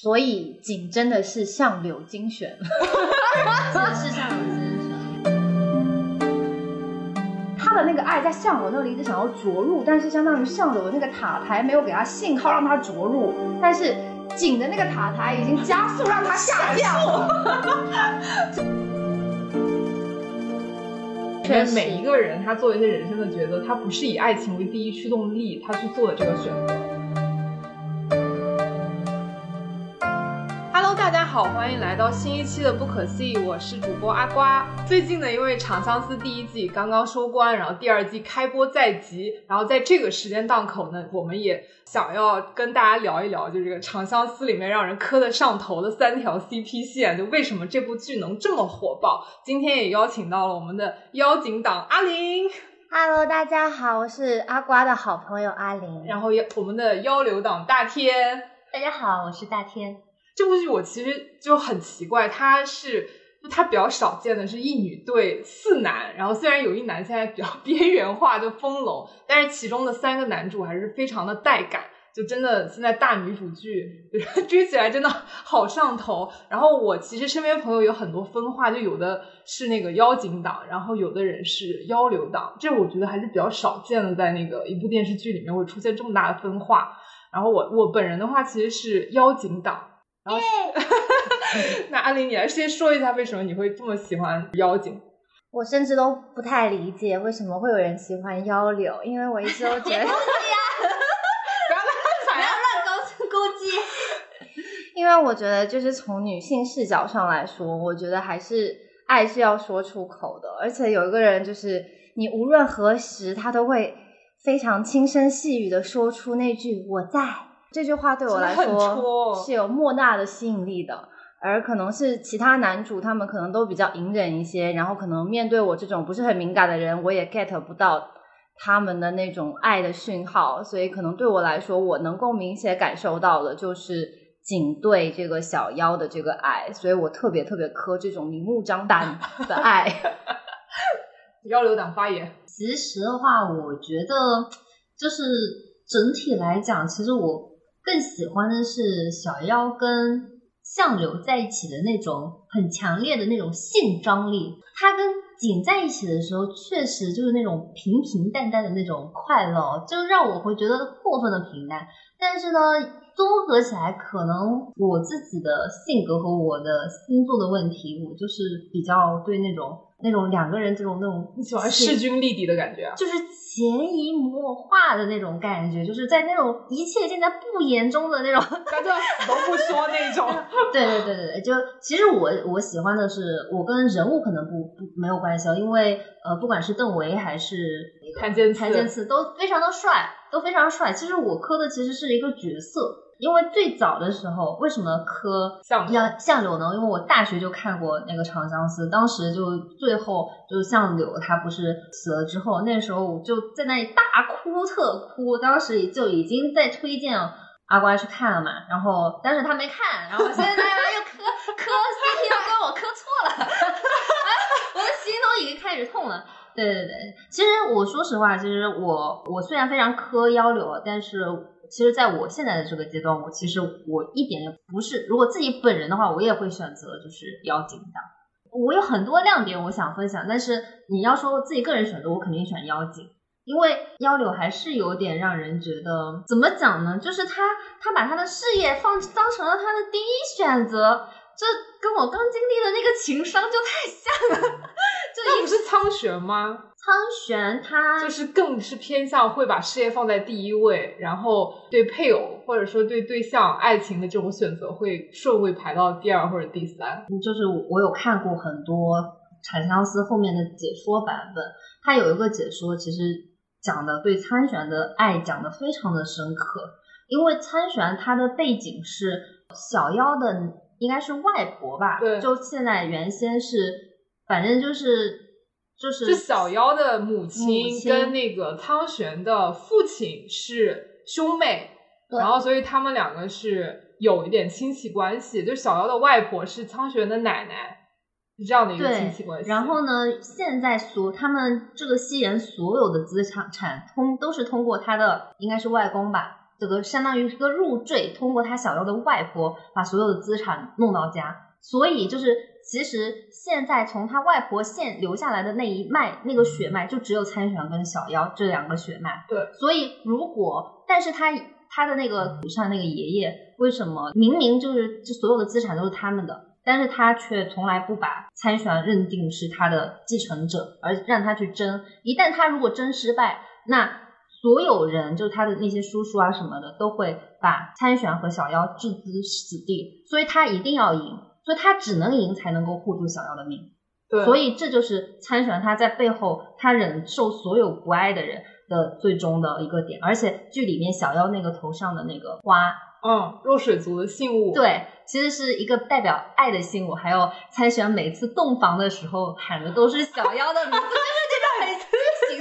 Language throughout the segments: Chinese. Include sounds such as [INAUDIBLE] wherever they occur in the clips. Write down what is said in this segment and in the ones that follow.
所以景真的是相柳精选，真的是相柳精选。他的那个爱在相柳那里一直想要着陆，但是相当于相柳的那个塔台没有给他信号让他着陆，但是景的那个塔台已经加速让他下降。确实，每一个人他做一些人生的抉择，他不是以爱情为第一驱动力，他去做的这个选择。好，欢迎来到新一期的不可思议，我是主播阿瓜。最近呢，因为《长相思》第一季刚刚收官，然后第二季开播在即，然后在这个时间档口呢，我们也想要跟大家聊一聊，就这个《长相思》里面让人磕得上头的三条 CP 线，就为什么这部剧能这么火爆。今天也邀请到了我们的妖精党阿玲。Hello，大家好，我是阿瓜的好朋友阿玲。然后我们的妖流党大天。大家好，我是大天。这部剧我其实就很奇怪，它是就它比较少见的是一女对四男，然后虽然有一男现在比较 [LAUGHS] 边缘化就风龙，但是其中的三个男主还是非常的带感，就真的现在大女主剧追起来真的好上头。然后我其实身边朋友有很多分化，就有的是那个妖精党，然后有的人是妖流党，这我觉得还是比较少见的，在那个一部电视剧里面会出现这么大的分化。然后我我本人的话其实是妖精党。然后，[LAUGHS] 那阿玲，你来先说一下为什么你会这么喜欢妖精？我甚至都不太理解为什么会有人喜欢妖柳，因为我一直都觉得 [LAUGHS] [LAUGHS] 不要乱不要乱勾勾机。因为我觉得，就是从女性视角上来说，我觉得还是爱是要说出口的，而且有一个人，就是你无论何时，他都会非常轻声细语的说出那句“我在”。这句话对我来说是有莫大的吸引力的，而可能是其他男主他们可能都比较隐忍一些，然后可能面对我这种不是很敏感的人，我也 get 不到他们的那种爱的讯号，所以可能对我来说，我能够明显感受到的就是仅对这个小妖的这个爱，所以我特别特别磕这种明目张胆的爱。[LAUGHS] 幺流党发言，其实的话，我觉得就是整体来讲，其实我。更喜欢的是小妖跟相柳在一起的那种很强烈的那种性张力。他跟景在一起的时候，确实就是那种平平淡淡的那种快乐，就让我会觉得过分的平淡。但是呢，综合起来，可能我自己的性格和我的星座的问题，我就是比较对那种。那种两个人这种那种你喜欢势均力敌的感觉，啊就是潜移默化的那种感觉，就是在那种一切尽在不言中的那种，干脆死都不说那种。[LAUGHS] 对对对对对，就其实我我喜欢的是，我跟人物可能不不没有关系哦，因为呃，不管是邓为还是谭健谭健次都非常的帅，都非常帅。其实我磕的其实是一个角色。因为最早的时候，为什么磕相相柳呢？因为我大学就看过那个《长相思》，当时就最后就是相柳他不是死了之后，那时候我就在那里大哭特哭，当时就已经在推荐阿瓜去看了嘛。然后但是他没看，然后现在又磕磕 CP 又跟我磕错了，[LAUGHS] 我的心都已经开始痛了。对对对，其实我说实话，其实我我虽然非常磕幺柳，但是。其实，在我现在的这个阶段，我其实我一点也不是。如果自己本人的话，我也会选择就是妖精的。我有很多亮点我想分享，但是你要说自己个人选择，我肯定选妖精，因为妖柳还是有点让人觉得怎么讲呢？就是他他把他的事业放当成了他的第一选择，这跟我刚经历的那个情商就太像了。[LAUGHS] 这不是苍玄吗？苍玄他就是更是偏向会把事业放在第一位，然后对配偶或者说对对象爱情的这种选择会顺位排到第二或者第三。就是我有看过很多《长相思》后面的解说版本，他有一个解说其实讲的对苍玄的爱讲的非常的深刻，因为苍玄他的背景是小妖的应该是外婆吧？对，就现在原先是反正就是。就是小妖的母亲跟那个苍玄的父亲是兄妹，然后所以他们两个是有一点亲戚关系。就小妖的外婆是苍玄的奶奶，是这样的一个亲戚关系。然后呢，现在所他们这个夕颜所有的资产产通都是通过他的应该是外公吧。这个相当于一个入赘，通过他小妖的外婆把所有的资产弄到家，所以就是其实现在从他外婆现留下来的那一脉那个血脉，就只有参玄跟小妖这两个血脉。对，所以如果但是他他的那个祖上那个爷爷为什么明明就是这所有的资产都是他们的？但是他却从来不把参玄认定是他的继承者，而让他去争。一旦他如果争失败，那所有人就是他的那些叔叔啊什么的，都会把参玄和小妖置之死地。所以他一定要赢，所以他只能赢才能够护住小妖的命。对，所以这就是参选他在背后他忍受所有不爱的人的最终的一个点。而且剧里面小妖那个头上的那个花，嗯，弱水族的信物，对，其实是一个代表爱的信物。还有参选每次洞房的时候喊的都是小妖的名字，就是这种很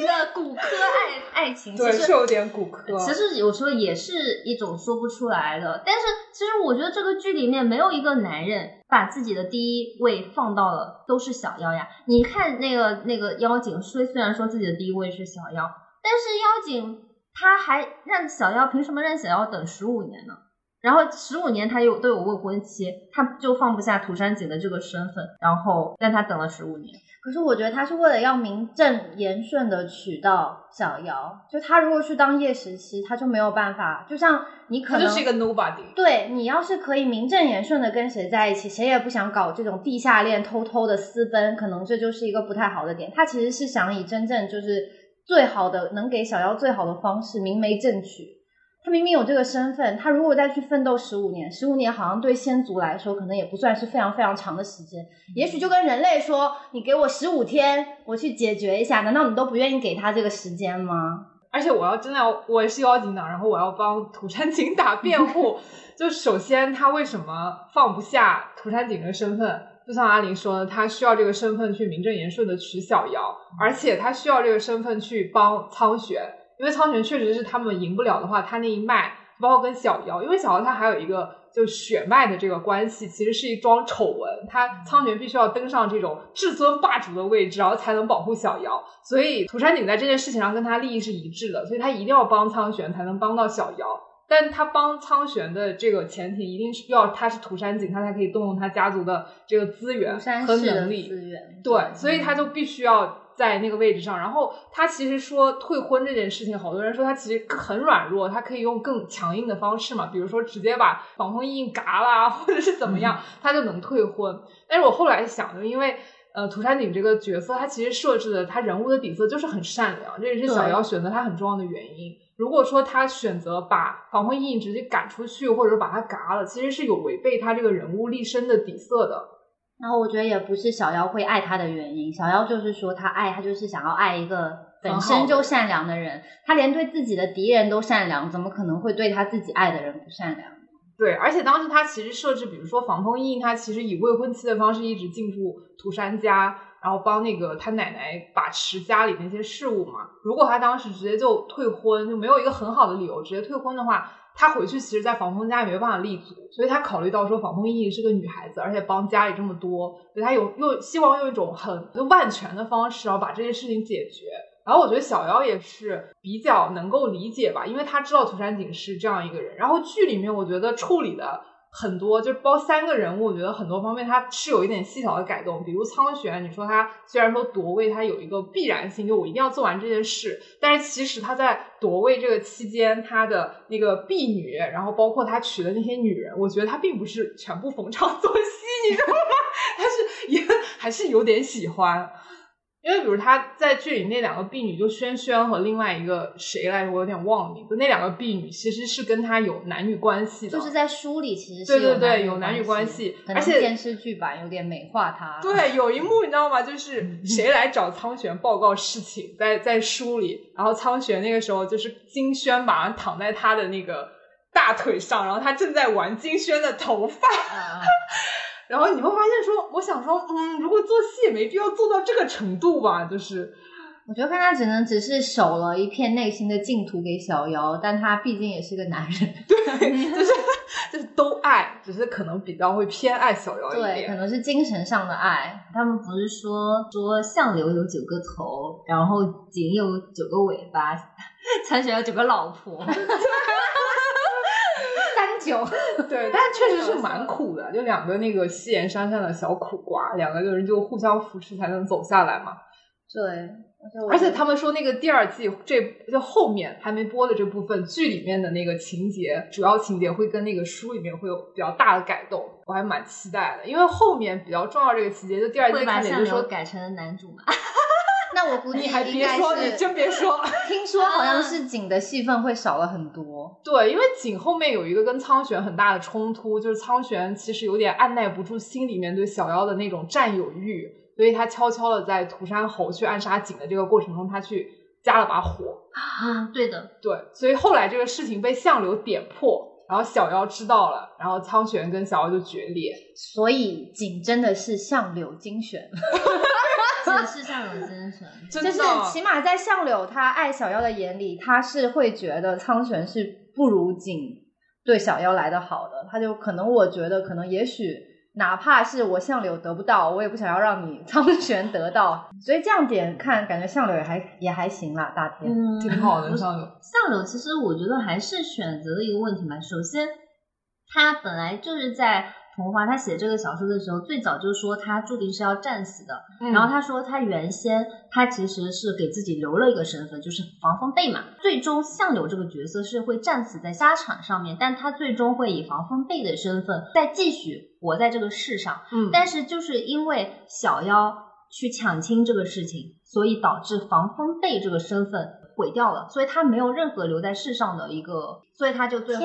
畸形的骨科爱爱情。对，其实是有点骨科。其实有时候也是一种说不出来的，但是其实我觉得这个剧里面没有一个男人把自己的第一位放到了都是小妖呀。你看那个那个妖精，虽虽然说自己的第一位是小妖，但是妖精他还让小妖凭什么让小妖等十五年呢？然后十五年他有都有未婚妻，他就放不下涂山璟的这个身份，然后让他等了十五年。可是我觉得他是为了要名正言顺的娶到小瑶，就他如果去当叶十七，他就没有办法。就像你可能他就是一个 nobody。对你要是可以名正言顺的跟谁在一起，谁也不想搞这种地下恋、偷偷的私奔，可能这就是一个不太好的点。他其实是想以真正就是最好的能给小妖最好的方式，明媒正娶。他明明有这个身份，他如果再去奋斗十五年，十五年好像对仙族来说可能也不算是非常非常长的时间，也许就跟人类说，你给我十五天，我去解决一下，难道你都不愿意给他这个时间吗？而且我要真的要，我也是妖精党，然后我要帮涂山璟打辩护。[LAUGHS] 就首先他为什么放不下涂山璟这个身份？就像阿玲说的，他需要这个身份去名正言顺的娶小瑶，而且他需要这个身份去帮苍玄。因为苍玄确实是他们赢不了的话，他那一脉包括跟小瑶，因为小瑶他还有一个就血脉的这个关系，其实是一桩丑闻。他苍玄必须要登上这种至尊霸主的位置，然后才能保护小瑶。所以涂山璟在这件事情上跟他利益是一致的，所以他一定要帮苍玄才能帮到小瑶。但他帮苍玄的这个前提，一定是要他是涂山璟，他才可以动用他家族的这个资源和能力。资源对，所以他就必须要。在那个位置上，然后他其实说退婚这件事情，好多人说他其实很软弱，他可以用更强硬的方式嘛，比如说直接把防风印嘎啦，或者是怎么样，他就能退婚。但是我后来想，就因为呃涂山璟这个角色，他其实设置的他人物的底色就是很善良，这也是小妖选择他很重要的原因。如果说他选择把防风印直接赶出去，或者说把他嘎了，其实是有违背他这个人物立身的底色的。然后我觉得也不是小妖会爱他的原因，小妖就是说他爱他就是想要爱一个本身就善良的人，他连对自己的敌人都善良，怎么可能会对他自己爱的人不善良？对，而且当时他其实设置，比如说防风印，他其实以未婚妻的方式一直进驻涂山家，然后帮那个他奶奶把持家里那些事务嘛。如果他当时直接就退婚，就没有一个很好的理由直接退婚的话。他回去其实，在防风家也没办法立足，所以他考虑到说，防风依依是个女孩子，而且帮家里这么多，所以他有又希望用一种很万全的方式，然后把这件事情解决。然后我觉得小夭也是比较能够理解吧，因为她知道涂山璟是这样一个人。然后剧里面我觉得处理的。很多就包三个人物，我觉得很多方面他是有一点细小的改动。比如苍玄，你说他虽然说夺位，他有一个必然性，就我一定要做完这件事，但是其实他在夺位这个期间，他的那个婢女，然后包括他娶的那些女人，我觉得他并不是全部逢场作戏，你知道吗？[LAUGHS] 他是也还是有点喜欢。因为比如他在剧里那两个婢女，就轩轩和另外一个谁来着，我有点忘了名字。那两个婢女其实是跟他有男女关系的，就是在书里其实对对对有男女关系，而且电视剧版有点美化他。对，有一幕你知道吗？就是谁来找苍玄报告事情，在在书里，然后苍玄那个时候就是金轩马上躺在他的那个大腿上，然后他正在玩金轩的头发。[LAUGHS] 然后你会发现，说我想说，嗯，如果做戏也没必要做到这个程度吧。就是，我觉得看他只能只是守了一片内心的净土给小妖，但他毕竟也是个男人，[LAUGHS] 对，就是就是都爱，只是可能比较会偏爱小妖一点，对，可能是精神上的爱。他们不是说说相柳有九个头，然后仅有九个尾巴，[LAUGHS] 参选有九个老婆。[LAUGHS] 囧。[LAUGHS] 对，但确实是蛮苦的，就两个那个西岩山上的小苦瓜，两个人就互相扶持才能走下来嘛。对，而且他们说那个第二季这就后面还没播的这部分剧里面的那个情节，主要情节会跟那个书里面会有比较大的改动，我还蛮期待的，因为后面比较重要这个情节，就第二季看见就说改成男主嘛？[LAUGHS] 那我估计你还别说，你，真别说。听说好像是景的戏份会少了很多。对，因为景后面有一个跟苍玄很大的冲突，就是苍玄其实有点按耐不住心里面对小妖的那种占有欲，所以他悄悄的在涂山侯去暗杀景的这个过程中，他去加了把火。啊，对的，对，所以后来这个事情被相柳点破，然后小妖知道了，然后苍玄跟小妖就决裂。所以景真的是相柳精选，[LAUGHS] 只是相柳精神。就是起码在相柳他爱小妖的眼里，他是会觉得苍玄是不如景对小妖来的好的，他就可能我觉得可能也许哪怕是我相柳得不到，我也不想要让你苍玄得到，[LAUGHS] 所以这样点看，感觉相柳也还也还行啦，大天。嗯，挺好的，相柳。相柳其实我觉得还是选择的一个问题嘛。首先，他本来就是在童话，他写这个小说的时候，最早就说他注定是要战死的。嗯然后他说他原先他其实是给自己留了一个身份，就是防风被嘛。最终相柳这个角色是会战死在沙场上面，但他最终会以防风被的身份再继续活在这个世上。嗯，但是就是因为小妖去抢亲这个事情，所以导致防风被这个身份毁掉了，所以他没有任何留在世上的一个，所以他就最后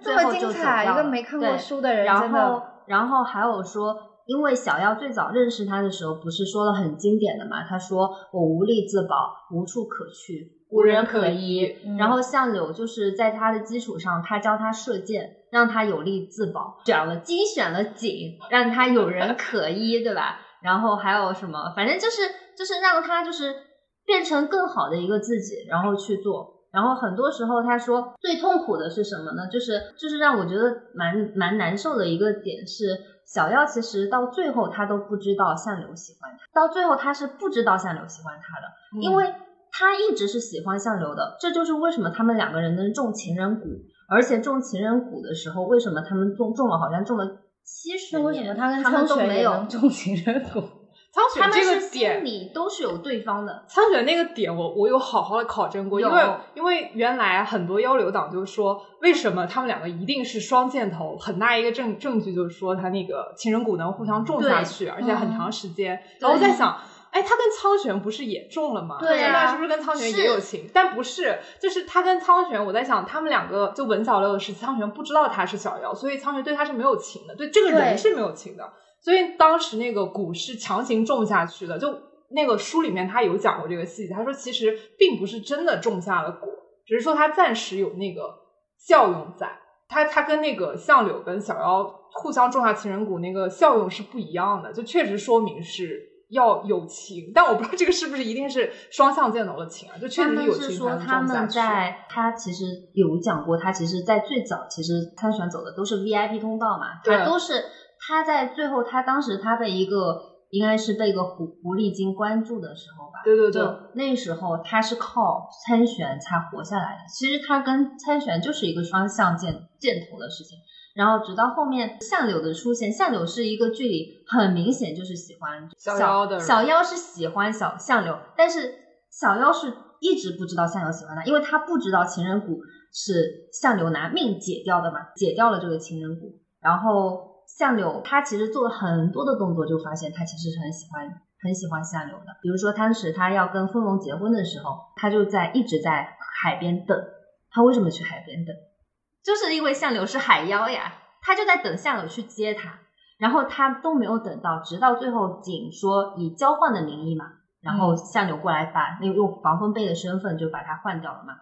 最后就走精彩！掉了一个没看过书的人，然后然后还有说。因为小妖最早认识他的时候，不是说了很经典的嘛？他说：“我无力自保，无处可去，无人可可依。嗯然后相柳就是在他的基础上，他教他射箭，让他有力自保，选了精选了景，让他有人可依，对吧？然后还有什么？反正就是就是让他就是变成更好的一个自己，然后去做。然后很多时候他说最痛苦的是什么呢？就是就是让我觉得蛮蛮难受的一个点是，小妖其实到最后他都不知道相柳喜欢他，到最后他是不知道相柳喜欢他的。嗯因为他一直是喜欢相柳的，这就是为什么他们两个人能中情人蛊，而且中情人蛊的时候，为什么他们中中了好像中了七十年，那为什么他跟他们都没有？能中情人蛊？苍玄这个点，里都是有对方的，苍玄那个点我，我有好好的考证过，因为因为原来很多妖流党就说，为什么他们两个一定是双箭头？很大一个证证据就是说，他那个情人蛊能互相种下去，而且很长时间。然后我在想。哎，他跟苍玄不是也中了吗？对啊那是不是跟苍玄也有情？但不是，就是他跟苍玄，我在想，他们两个就文小六的时期，苍玄不知道他是小妖，所以苍玄对他是没有情的，对这个人是没有情的。所以当时那个蛊是强行种下去的，就那个书里面他有讲过这个细节，他说其实并不是真的种下了果，只是说他暂时有那个效用在。他他跟那个相柳跟小妖互相种下情人蛊那个效用是不一样的，就确实说明是要有情，但我不知道这个是不是一定是双向箭头的情啊，就确实有们是说他们。在他其实有讲过，他其实在最早其实参选走的都是 VIP 通道嘛，他都是他在最后他当时他被一个应该是被一个狐狐狸精关注的时候吧，对对对，那时候他是靠参选才活下来的。其实他跟参选就是一个双向箭箭头的事情。然后直到后面相柳的出现，相柳是一个剧里很明显就是喜欢小妖的人小妖是喜欢小相柳，但是小妖是一直不知道相柳喜欢他，因为他不知道情人蛊是相柳拿命解掉的嘛，解掉了这个情人蛊。然后相柳他其实做了很多的动作，就发现他其实是很喜欢很喜欢相柳的。比如说当时他要跟风龙结婚的时候，他就在一直在海边等。他为什么去海边等？就是因为相柳是海妖呀，他就在等相柳去接他，然后他都没有等到，直到最后景说以交换的名义嘛，然后相柳过来把那用防风背的身份就把他换掉了嘛。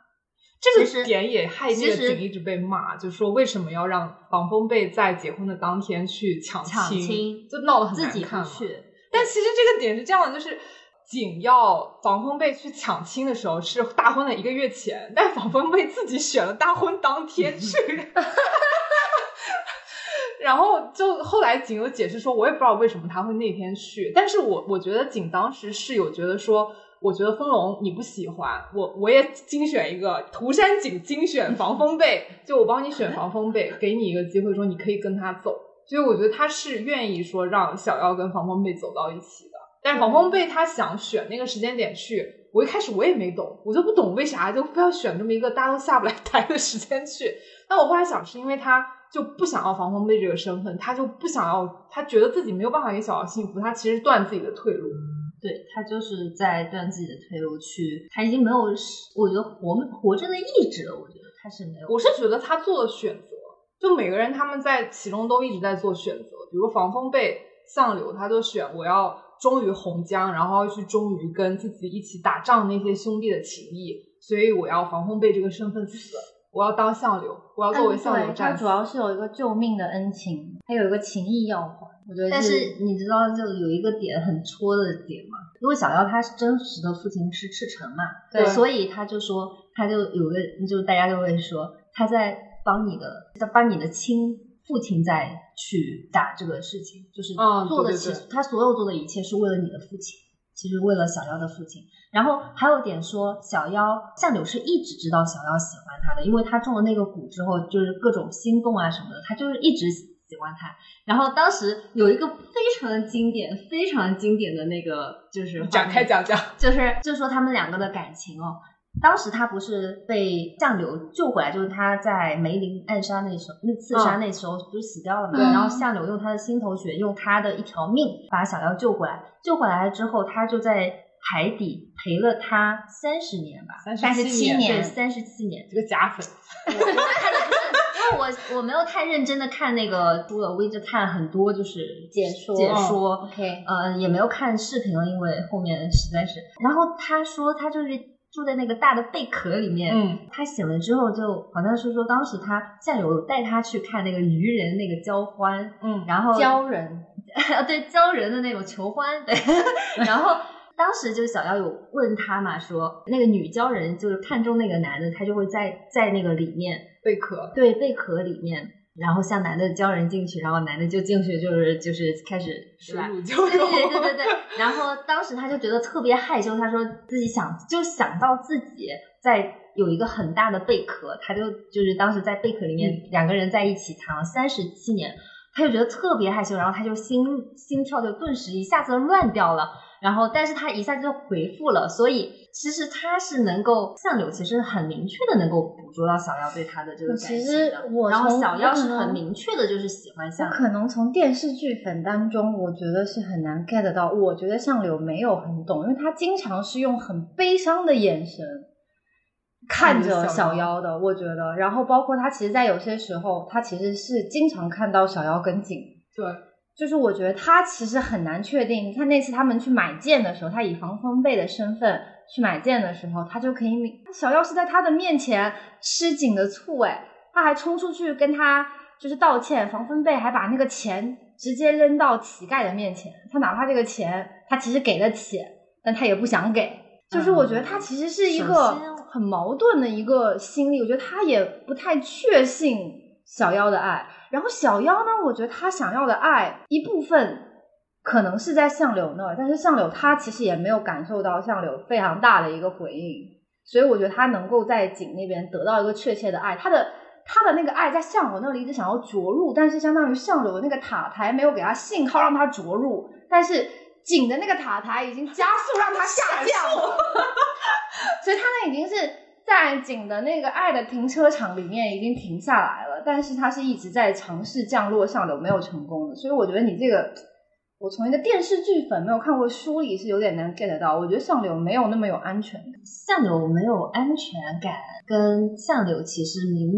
这个点也害这个其实景一直被骂，就说为什么要让防风贝在结婚的当天去抢抢亲就闹得很自己难看但其实这个点是这样的，就是景要防风贝去抢亲的时候是大婚的一个月前，但防风贝自己选了大婚当天去。[LAUGHS] 然后就后来景有解释说，我也不知道为什么他会那天去，但是我我觉得景当时是有觉得说，我觉得风龙你不喜欢，我我也精选一个涂山璟精选防风被，就我帮你选防风被，给你一个机会说你可以跟他走。所以我觉得他是愿意说让小妖跟防风被走到一起的。但是防风被他想选那个时间点去，我一开始我也没懂，我就不懂为啥就非要选这么一个大家都下不来台的时间去。那我后来想是因为他就不想要防风被这个身份，他就不想要，他觉得自己没有办法给小妖幸福，他其实断自己的退路。对他就是在断自己的退路去，他已经没有，我觉得活活着的意志了。我觉得他是没有。我是觉得他做了选择，就每个人他们在其中都一直在做选择。比如防风被相柳，他就选我要忠于洪江，然后要去忠于跟自己一起打仗那些兄弟的情谊，所以我要防风被这个身份死，我要当相柳，我要作为相柳战他主要是有一个救命的恩情，还有一个情谊要还。我觉得，但是你知道，就有一个点很戳的点嘛，因为小妖他是真实的父亲是赤诚嘛，对，所以他就说，他就有个，就大家就会说，他在帮你的，在帮你的亲父亲在去打这个事情，就是做的，其实他所有做的一切是为了你的父亲，其实为了小妖的父亲。然后还有点说，小妖相柳是一直知道小妖喜欢他的，因为他中了那个蛊之后，就是各种心动啊什么的，他就是一直。喜欢他，然后当时有一个非常经典、非常经典的那个，就是展开讲讲，就是就说他们两个的感情哦。当时他不是被相柳救回来，就是他在梅林暗杀那时候、那刺杀那时候不是死掉了嘛？然后相柳用他的心头血，用他的一条命把小妖救回来。救回来了之后，他就在海底陪了他三十年吧，三十七年，三十七年，这个假粉。[LAUGHS] [LAUGHS] 我我没有太认真的看那个书了，我一直看很多就是解说解说，OK，呃，也没有看视频了，因为后面实在是。然后他说他就是住在那个大的贝壳里面，嗯，他醒了之后就好像是说当时他战友带他去看那个鱼人那个交欢，嗯，然后鲛人，[LAUGHS] 对鲛人的那种求欢，对，[LAUGHS] 然后当时就小妖有问他嘛，说那个女鲛人就是看中那个男的，他就会在在那个里面。贝壳对贝壳里面，然后向男的鲛人进去，然后男的就进去，就是就是开始水乳交融，对对对对。然后当时他就觉得特别害羞，他说自己想就想到自己在有一个很大的贝壳，他就就是当时在贝壳里面两个人在一起藏了三十七年，他就觉得特别害羞，然后他就心心跳就顿时一下子乱掉了。然后，但是他一下子就回复了，所以其实他是能够相柳，其实很明确的能够捕捉到小妖对他的这个感情其实我然后小妖是很明确的，就是喜欢相柳。可能从电视剧粉当中，我觉得是很难 get 到。我觉得相柳没有很懂，因为他经常是用很悲伤的眼神看着小妖的。我觉得，然后包括他其实，在有些时候，他其实是经常看到小妖跟景。对。就是我觉得他其实很难确定。你看那次他们去买剑的时候，他以防风被的身份去买剑的时候，他就可以。小妖是在他的面前吃紧的醋，哎，他还冲出去跟他就是道歉。防风被还把那个钱直接扔到乞丐的面前。他哪怕这个钱他其实给得起，但他也不想给。就是我觉得他其实是一个很矛盾的一个心理。我觉得他也不太确信小妖的爱。然后小妖呢？我觉得他想要的爱一部分可能是在相柳那儿，但是相柳他其实也没有感受到相柳非常大的一个回应，所以我觉得他能够在景那边得到一个确切的爱，他的他的那个爱在相柳那里一直想要着陆，但是相当于相柳的那个塔台没有给他信号让他着陆，但是景的那个塔台已经加速让他下降了，[LAUGHS] 所以他那已经是。在景的那个爱的停车场里面已经停下来了，但是他是一直在尝试降落上流，没有成功的。所以我觉得你这个，我从一个电视剧粉没有看过书里是有点难 get 到。我觉得相柳没有那么有安全感，相柳没有安全感，跟相柳其实明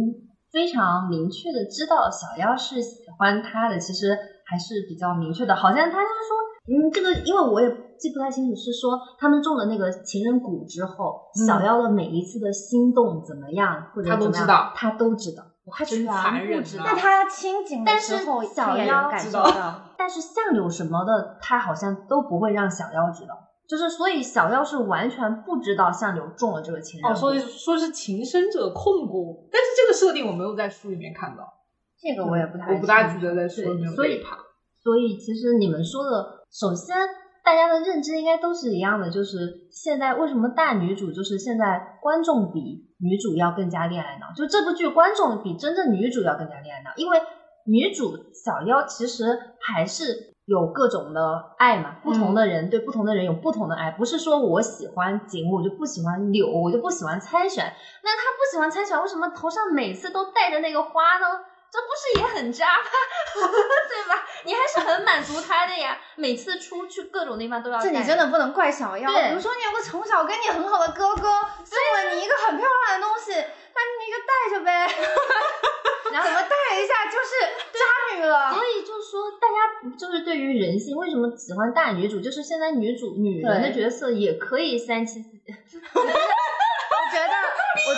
非常明确的知道小妖是喜欢他的，其实还是比较明确的。好像他就说。嗯，这个因为我也记不太清楚，是说他们中了那个情人蛊之后，小妖的每一次的心动怎么样，或者他都知道，他都知道，他真残忍。那他清醒的时候，小妖感受到，但是相柳什么的，他好像都不会让小妖知道，就是所以小妖是完全不知道相柳中了这个情人。哦，说说是情深者控蛊，但是这个设定我没有在书里面看到，这个我也不太，我不大记得在书里面所以，所以其实你们说的。首先，大家的认知应该都是一样的，就是现在为什么大女主就是现在观众比女主要更加恋爱脑，就这部剧观众比真正女主要更加恋爱脑，因为女主小妖其实还是。有各种的爱嘛，不同的人对不同的人有不同的爱，不是说我喜欢景，我就不喜欢柳，我就不喜欢猜选。那她不喜欢猜选，为什么头上每次都戴着那个花呢？这不是也很渣吗？[LAUGHS] 对吧？你还是很满足他的呀。每次出去各种地方都要。这你真的不能怪小妖。比如说你有个从小跟你很好的哥哥，送了你一个很漂亮的东西，那你就带着呗。[LAUGHS] 然后怎么带一下就是渣女了？所以就是说，大家就是对于人性，为什么喜欢大女主？就是现在女主女人的角色也可以三妻四。[LAUGHS] 我觉得，我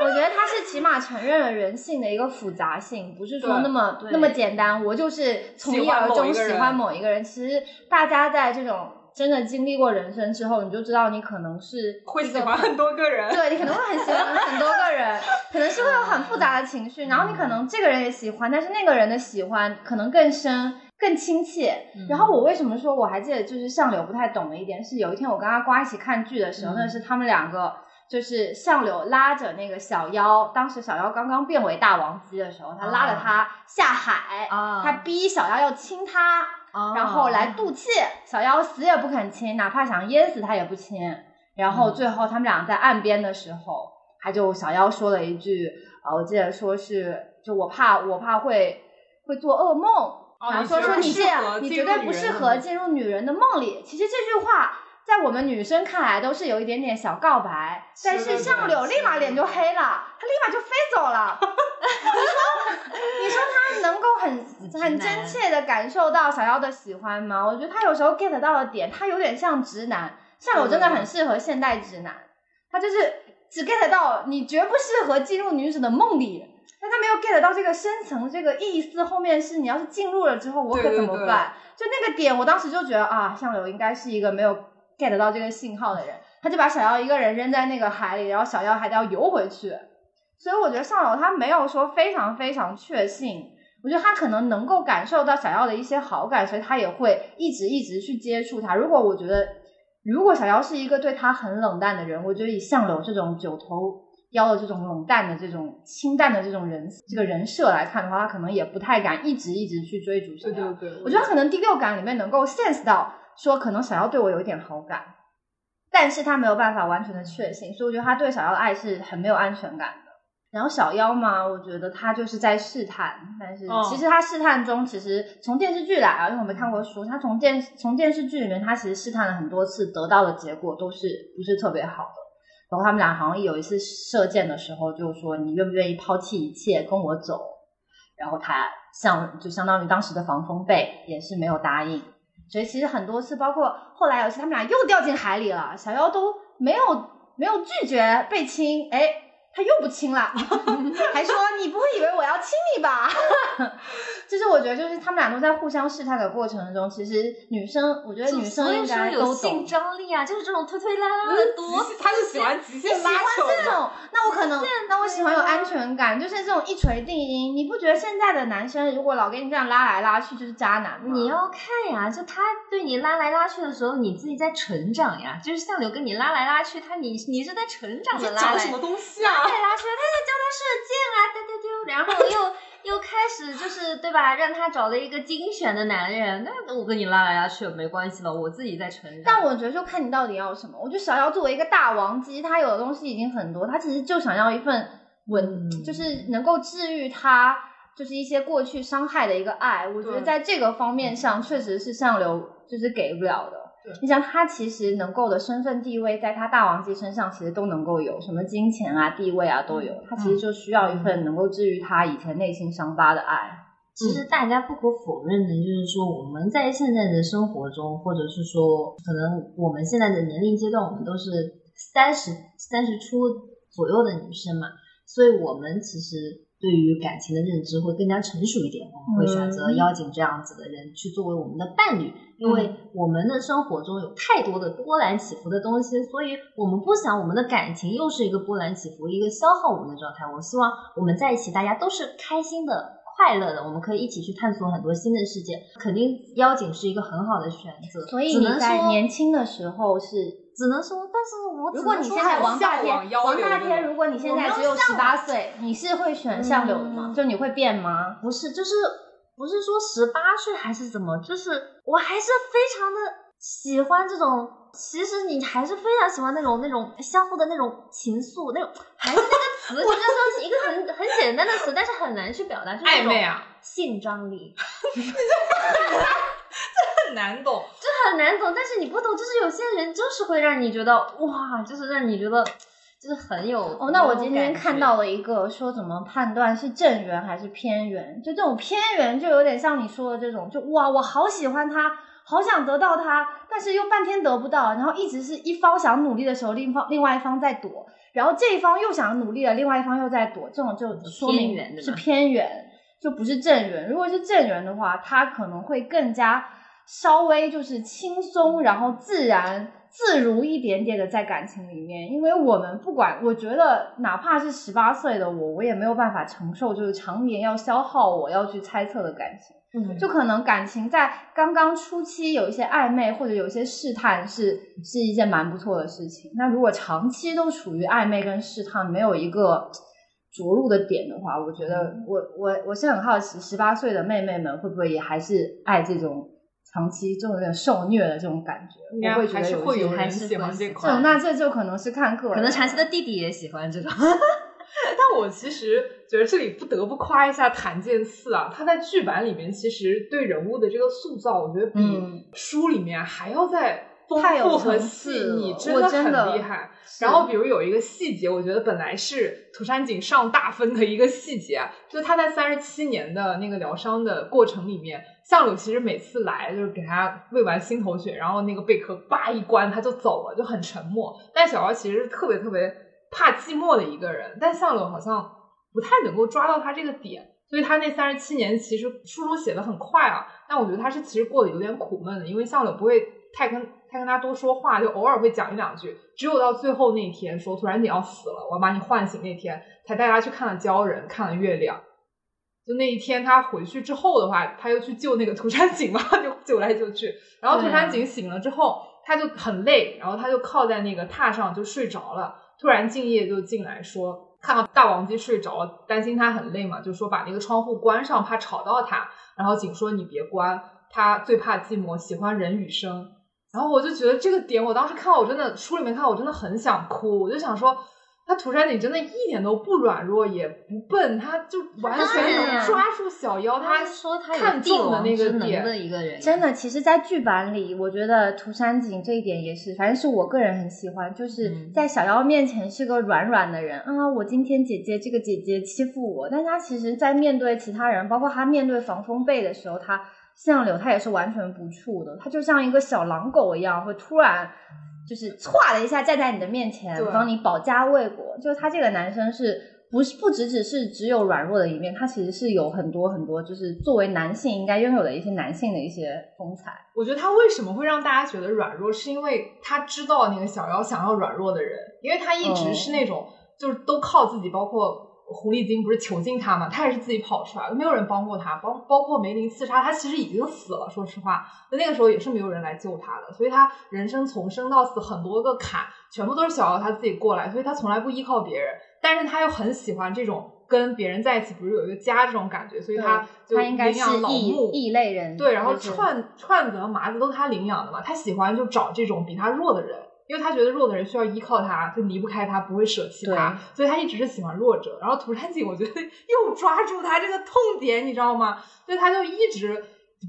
我觉得他是起码承认了人性的一个复杂性，不是说那么那么简单。我就是从一而终喜欢某一个人。其实大家在这种。真的经历过人生之后，你就知道你可能是会喜欢很多个人，对你可能会很喜欢很多个人，[LAUGHS] 可能是会有很复杂的情绪，然后你可能这个人也喜欢，但是那个人的喜欢可能更深、更亲切。然后我为什么说我还记得，就是相柳不太懂的一点是，有一天我跟阿瓜一起看剧的时候，那是他们两个，就是相柳拉着那个小妖，当时小妖刚刚变为大王姬的时候，他拉着他下海，他逼小妖要亲他。然后来渡气，小妖死也不肯亲，哪怕想淹死他也不亲。然后最后他们俩在岸边的时候，他就小妖说了一句，啊，我记得说是，就我怕我怕会会做噩梦，然后说说你这样，你绝对不适合进入女人的梦里。其实这句话在我们女生看来都是有一点点小告白，但是相柳立马脸就黑了，他立马就飞走了。[LAUGHS] 你说，[LAUGHS] 你说他能够很很真切的感受到小妖的喜欢吗？我觉得他有时候 get 到的点，他有点像直男，像柳真的很适合现代直男，他就是只 get 到你绝不适合进入女子的梦里，但他没有 get 到这个深层这个意思，后面是你要是进入了之后，我可怎么办？就那个点，我当时就觉得啊，相柳应该是一个没有 get 到这个信号的人，他就把小妖一个人扔在那个海里，然后小妖还得要游回去。所以我觉得上楼他没有说非常非常确信，我觉得他可能能够感受到小妖的一些好感，所以他也会一直一直去接触他。如果我觉得，如果小妖是一个对他很冷淡的人，我觉得以相柳这种九头妖的这种冷淡的这种清淡的这种人这个人设来看的话，他可能也不太敢一直一直去追逐小妖。对对对，我觉得可能第六感里面能够 sense 到说，可能小妖对我有一点好感，但是他没有办法完全的确信，所以我觉得他对小妖的爱是很没有安全感的。然后小妖嘛，我觉得他就是在试探，但是其实他试探中，其实从电视剧来啊，因为我没看过书，他从电从电视剧里面，他其实试探了很多次，得到的结果都是不是特别好的。然后他们俩好像有一次射箭的时候，就说你愿不愿意抛弃一切跟我走？然后他像就相当于当时的防风被也是没有答应，所以其实很多次，包括后来有一次他们俩又掉进海里了，小妖都没有没有拒绝被亲，哎。他又不亲了，还说你不会以为我要亲你吧？[LAUGHS] 就是我觉得，就是他们俩都在互相试探的过程中，其实女生，我觉得女生应该都有性张力啊，就是这种推推拉拉的多，他是喜欢极限拉扯这种。[LAUGHS] 那我可能，那我喜欢有安全感，就是这种一锤定音。你不觉得现在的男生如果老给你这样拉来拉去，就是渣男吗？你要看呀，就他对你拉来拉去的时候，你自己在成长呀。就是相柳跟你拉来拉去，他你你是在成长的拉来。什么东西啊？对拉去，他在教他射箭啊，丢丢丢，然后又 [LAUGHS] 又开始就是对吧？让他找了一个精选的男人，那我跟你拉来拉去没关系了，我自己在成长。但我觉得就看你到底要什么。我觉得小妖作为一个大王姬，他有的东西已经很多，他其实就想要一份稳，就是能够治愈他，就是一些过去伤害的一个爱。我觉得在这个方面上，确实是上流就是给不了的。你像他其实能够的身份地位，在他大王姬身上其实都能够有什么金钱啊、地位啊都有。他其实就需要一份能够治愈他以前内心伤疤的爱。其实大家不可否认的，就是说我们在现在的生活中，或者是说可能我们现在的年龄阶段，我们都是三十三十出左右的女生嘛，所以我们其实。对于感情的认知会更加成熟一点，我们会选择妖精这样子的人去作为我们的伴侣，因为我们的生活中有太多的波澜起伏的东西，所以我们不想我们的感情又是一个波澜起伏、一个消耗我们的状态。我希望我们在一起，大家都是开心的、快乐的，我们可以一起去探索很多新的世界，肯定妖精是一个很好的选择。所以你在年轻的时候是，只能说，但是我如果你现在王大天王大天，如果你现在只有十向八岁，你是会选相柳的吗？嗯就你会变吗？不是，就是不是说十八岁还是怎么，就是我还是非常的喜欢这种。其实你还是非常喜欢那种那种相互的那种情愫，那种还是那个词，就是说是一个很很简单的词，但是很难去表达，就是那种暧昧啊，性张力，[LAUGHS] 很难懂。这很难懂。但是你不懂，就是有些人就是会让你觉得哇，就是让你觉得就是很有哦，那我今天看到了一个说怎么判断是正缘还是偏缘，就这种偏缘就有点像你说的这种，就哇，我好喜欢他，好想得到他，但是又半天得不到，然后一直是一方想努力的时候，另一方另外一方在躲，然后这一方又想努力了，另外一方又在躲，这种就说明偏缘是偏缘，就不是正缘。如果是正缘的话，他可能会更加稍微就是轻松，然后自然自如一点点的在感情里面，因为我们不管，我觉得哪怕是十八岁的我，我也没有办法承受，就是常年要消耗我要去猜测的感情。嗯就可能感情在刚刚初期有一些暧昧或者有一些试探是是一件蛮不错的事情。那如果长期都处于暧昧跟试探，没有一个着陆的点的话，我觉得我我我是很好奇，十八岁的妹妹们会不会也还是爱这种长期就有点受虐的这种感觉？应该我会觉得还是会有人喜欢这款。那这就可能是看个人，可能长期的弟弟也喜欢这种。[LAUGHS] 但我其实觉得这里不得不夸一下檀健次啊，他在剧版里面其实对人物的这个塑造，我觉得比嗯书里面还要再丰太有富和细腻，真的我真的很厉害。然后比如有一个细节，我觉得本来是涂山璟上大分的一个细节啊，就是他在三十七年的那个疗伤的过程里面，相柳其实每次来就是给他喂完心头血，然后那个贝壳叭一关他就走了，就很沉默。但小姚其实是特别特别怕寂寞的一个人，但相柳好像不太能够抓到他这个点。所以他那三十七年其实书中写的很快啊，但我觉得他是其实过得有点苦闷的，因为相柳不会太跟太跟他多说话，就偶尔会讲一两句，只有到最后那天说突然你要死了，我要把你唤醒那天，才带他去看了鲛人，看了月亮。就那一天他回去之后的话，他又去救那个涂山璟嘛，[LAUGHS] 就救来救去。然后涂山璟醒了之后，他就很累，然后他就靠在那个榻上就睡着了。突然敬业就进来说，看到大王姬睡着了，担心他很累嘛，就说把那个窗户关上，怕吵到他。然后景说你别关，他最怕寂寞，喜欢人语声。然后我就觉得这个点，我当时看到我真的书里面看到我真的很想哭，我就想说。他涂山璟真的一点都不软弱，也不笨，他就完全能抓住小妖他说他有看中的那个点。的一个人，真的，其实，在剧版里，我觉得涂山璟这一点也是，反正是我个人很喜欢，就是嗯在小妖面前是个软软的人啊。我今天姐姐这个姐姐欺负我，但他其实，在面对其他人，包括他面对防风被的时候，他相柳他也是完全不怵的，他就像一个小狼狗一样，会突然就是歘的一下站在你的面前，对帮你保家卫国。就是他这个男生是。不是不只只是只有软弱的一面，他其实是有很多很多，就是作为男性应该拥有的一些男性的一些风采。我觉得他为什么会让大家觉得软弱，是因为他知道那个小妖想要软弱的人，因为他一直是那种、就是都靠自己，包括狐狸精不是囚禁他嘛，他也是自己跑出来的，没有人帮过他，包包括梅林刺杀他，其实已经死了，说实话，那那个时候也是没有人来救他的，所以他人生从生到死很多个坎，全部都是小妖他自己过来，所以他从来不依靠别人，但是他又很喜欢这种。跟别人在一起，不是有一个家这种感觉，所以他就应该是领养老异木异类人，对，然后串串子和麻子都是他领养的嘛，他喜欢就找这种比他弱的人，因为他觉得弱的人需要依靠他，就离不开他，不会舍弃他，所以他一直是喜欢弱者。然后涂山璟，我觉得 [LAUGHS] 又抓住他这个痛点，你知道吗？所以他就一直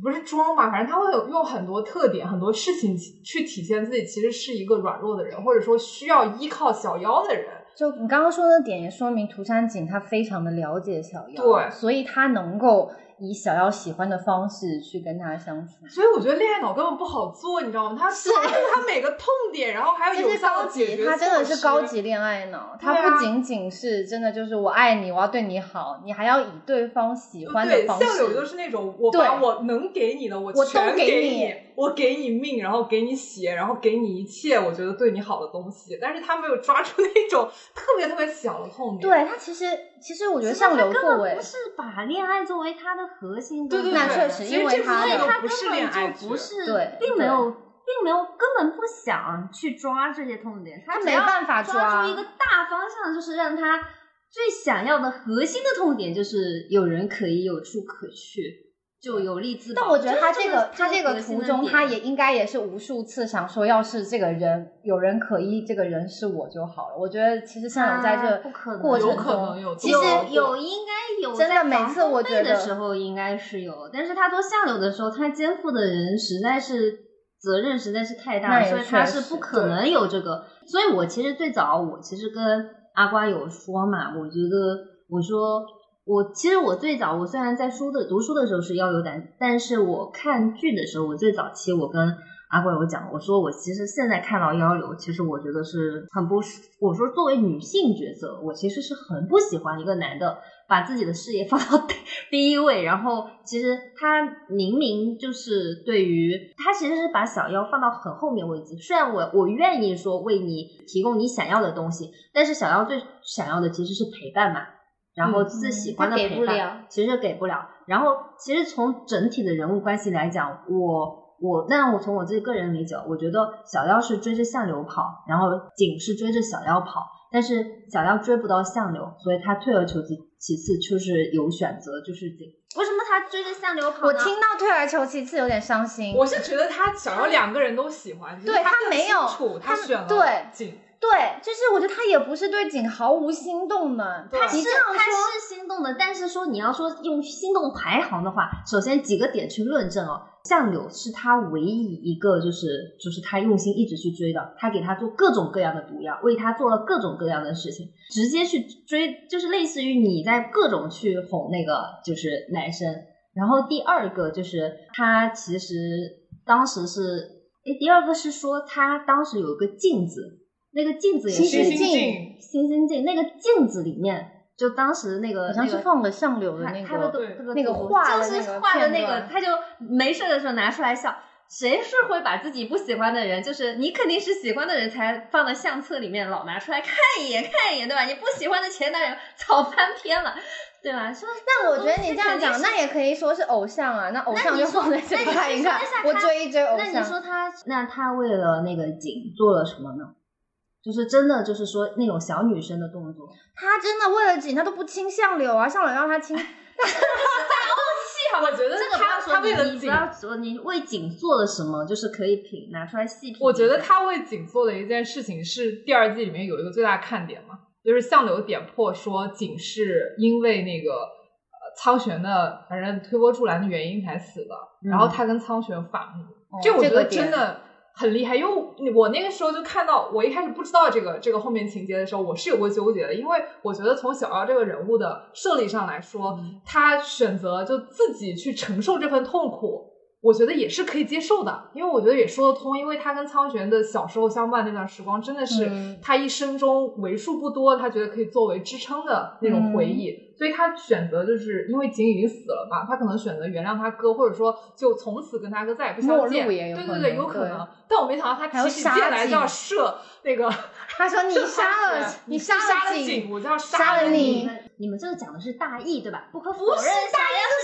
不是装吧，反正他会有用很多特点、很多事情去体现自己其实是一个软弱的人，或者说需要依靠小妖的人。就你刚刚说的点，也说明涂山璟他非常的了解小妖，对所以他能够以小妖喜欢的方式去跟他相处。所以我觉得恋爱脑根本不好做，你知道吗？他抓住他每个痛点，然后还有有这是高效的解决级，他真的是高级恋爱脑。他不仅仅是真的就是我爱你，我要对你好，你还要以对方喜欢的对，方相柳就式。是那种我把我能给你的，我都给，你我给你命，然后给你血，然后给你一切我觉得对你好的东西。但是他没有抓住那种 [LAUGHS] 特别特别小的痛点。对他其实其实我觉得其实他上流作为不，是把恋爱作为他的核心，对对对那确实因为这他的所以他不是恋爱剧。根本就不是，对并没有，并没有，根本不想去抓这些痛点，他他没办法抓。抓住一个大方向，就是让他最想要的核心的痛点，就是有人可以有处可去，就有力自保。但我觉得他这这个他这个途中，他也应该也是无数次想说，要是这个人有人可依，这个人是我就好了。我觉得其实向勇在这不可能过程有可能中，有其有实有应该有真的在防每次我风觉得的时候应该是有，但是他做相柳的时候，他肩负的人实在是责任实在是太大了，所以他是不可能有这个。所以我其实最早我其实跟阿瓜有说嘛，我觉得我说我其实我最早我虽然在书的读书的时候是腰有胆，但是我看剧的时候，我最早期我跟阿怪我讲，我说我其实现在看到幺流，其实我觉得是很不，我说作为女性角色，我其实是很不喜欢一个男的把自己的事业放到第一位，然后其实他明明就是对于他其实是把小妖放到很后面位置，虽然我我愿意说为你提供你想要的东西，但是小妖最想要的其实是陪伴嘛。然后自己喜欢的他给陪伴，不了其实给不了。然后其实从整体的人物关系来讲，我我那我从我自己个人理解，我觉得小妖是追着相柳跑，然后景是追着小妖跑，但是小妖追不到相柳，所以他退而求其其次，就是有选择，就是景。为什么他追着相柳跑？我听到退而求其次有点伤心。我是觉得他想要两个人都喜欢，对他没有他他选了对景，对，就是我觉得他也不是对景毫无心动的。他是他是心动的，但是说你要说用心动排行的话，首先几个点去论证哦。相柳是他唯一一个就是就是他用心一直去追的，他给他做各种各样的毒药，为他做了各种各样的事情，直接去追，就是类似于你在各种去哄那个就是男生。然后第二个就是他其实当时是，哎，第二个是说他当时有一个镜子，那个镜子也是星星镜星星镜，那个镜子里面，就当时那个好像是放了相柳的那个，他那个画的就是那个画的那个，他就没事的时候拿出来笑。谁是会把自己不喜欢的人，就是你肯定是喜欢的人才放到相册里面老拿出来看一眼看一眼，对吧？你不喜欢的前男友早翻篇了，对吧？说那我觉得你这样讲，那也可以说是偶像啊。那偶像就放在这里那你看一看我追一追偶那你像。说他，那他为了那个景做了什么呢？就是真的，就是说那种小女生的动作，他真的为了景，他都不亲相柳啊，相柳让他亲，[LAUGHS] 气好吧？我觉得这个不要说他他为了你你不景要说你为景做了什么，就是可以品拿出来细品。我觉得他为景做的一件事情是第二季里面有一个最大看点嘛，就是相柳点破说景是因为那个呃苍玄的反正推波助澜的原因才死的，嗯然后他跟苍玄反目，哦这我觉得这个真的很厉害，因为我那个时候就看到，我一开始不知道这个这个后面情节的时候，我是有过纠结的，因为我觉得从小妖这个人物的设立上来说，嗯他选择就自己去承受这份痛苦。我觉得也是可以接受的，因为我觉得也说得通，因为他跟苍玄的小时候相伴那段时光，真的是嗯他一生中为数不多，他觉得可以作为支撑的那种回忆，所以他选择就是因为景已经死了嘛，他可能选择原谅他哥，或者说就从此跟他哥再也不相见，对对对，有可能。但我没想到他提起剑来就要射那个，[LAUGHS] 他说你杀了你你杀了景我就要杀了了你你们这个讲的是大义对吧？不可否不认，是大义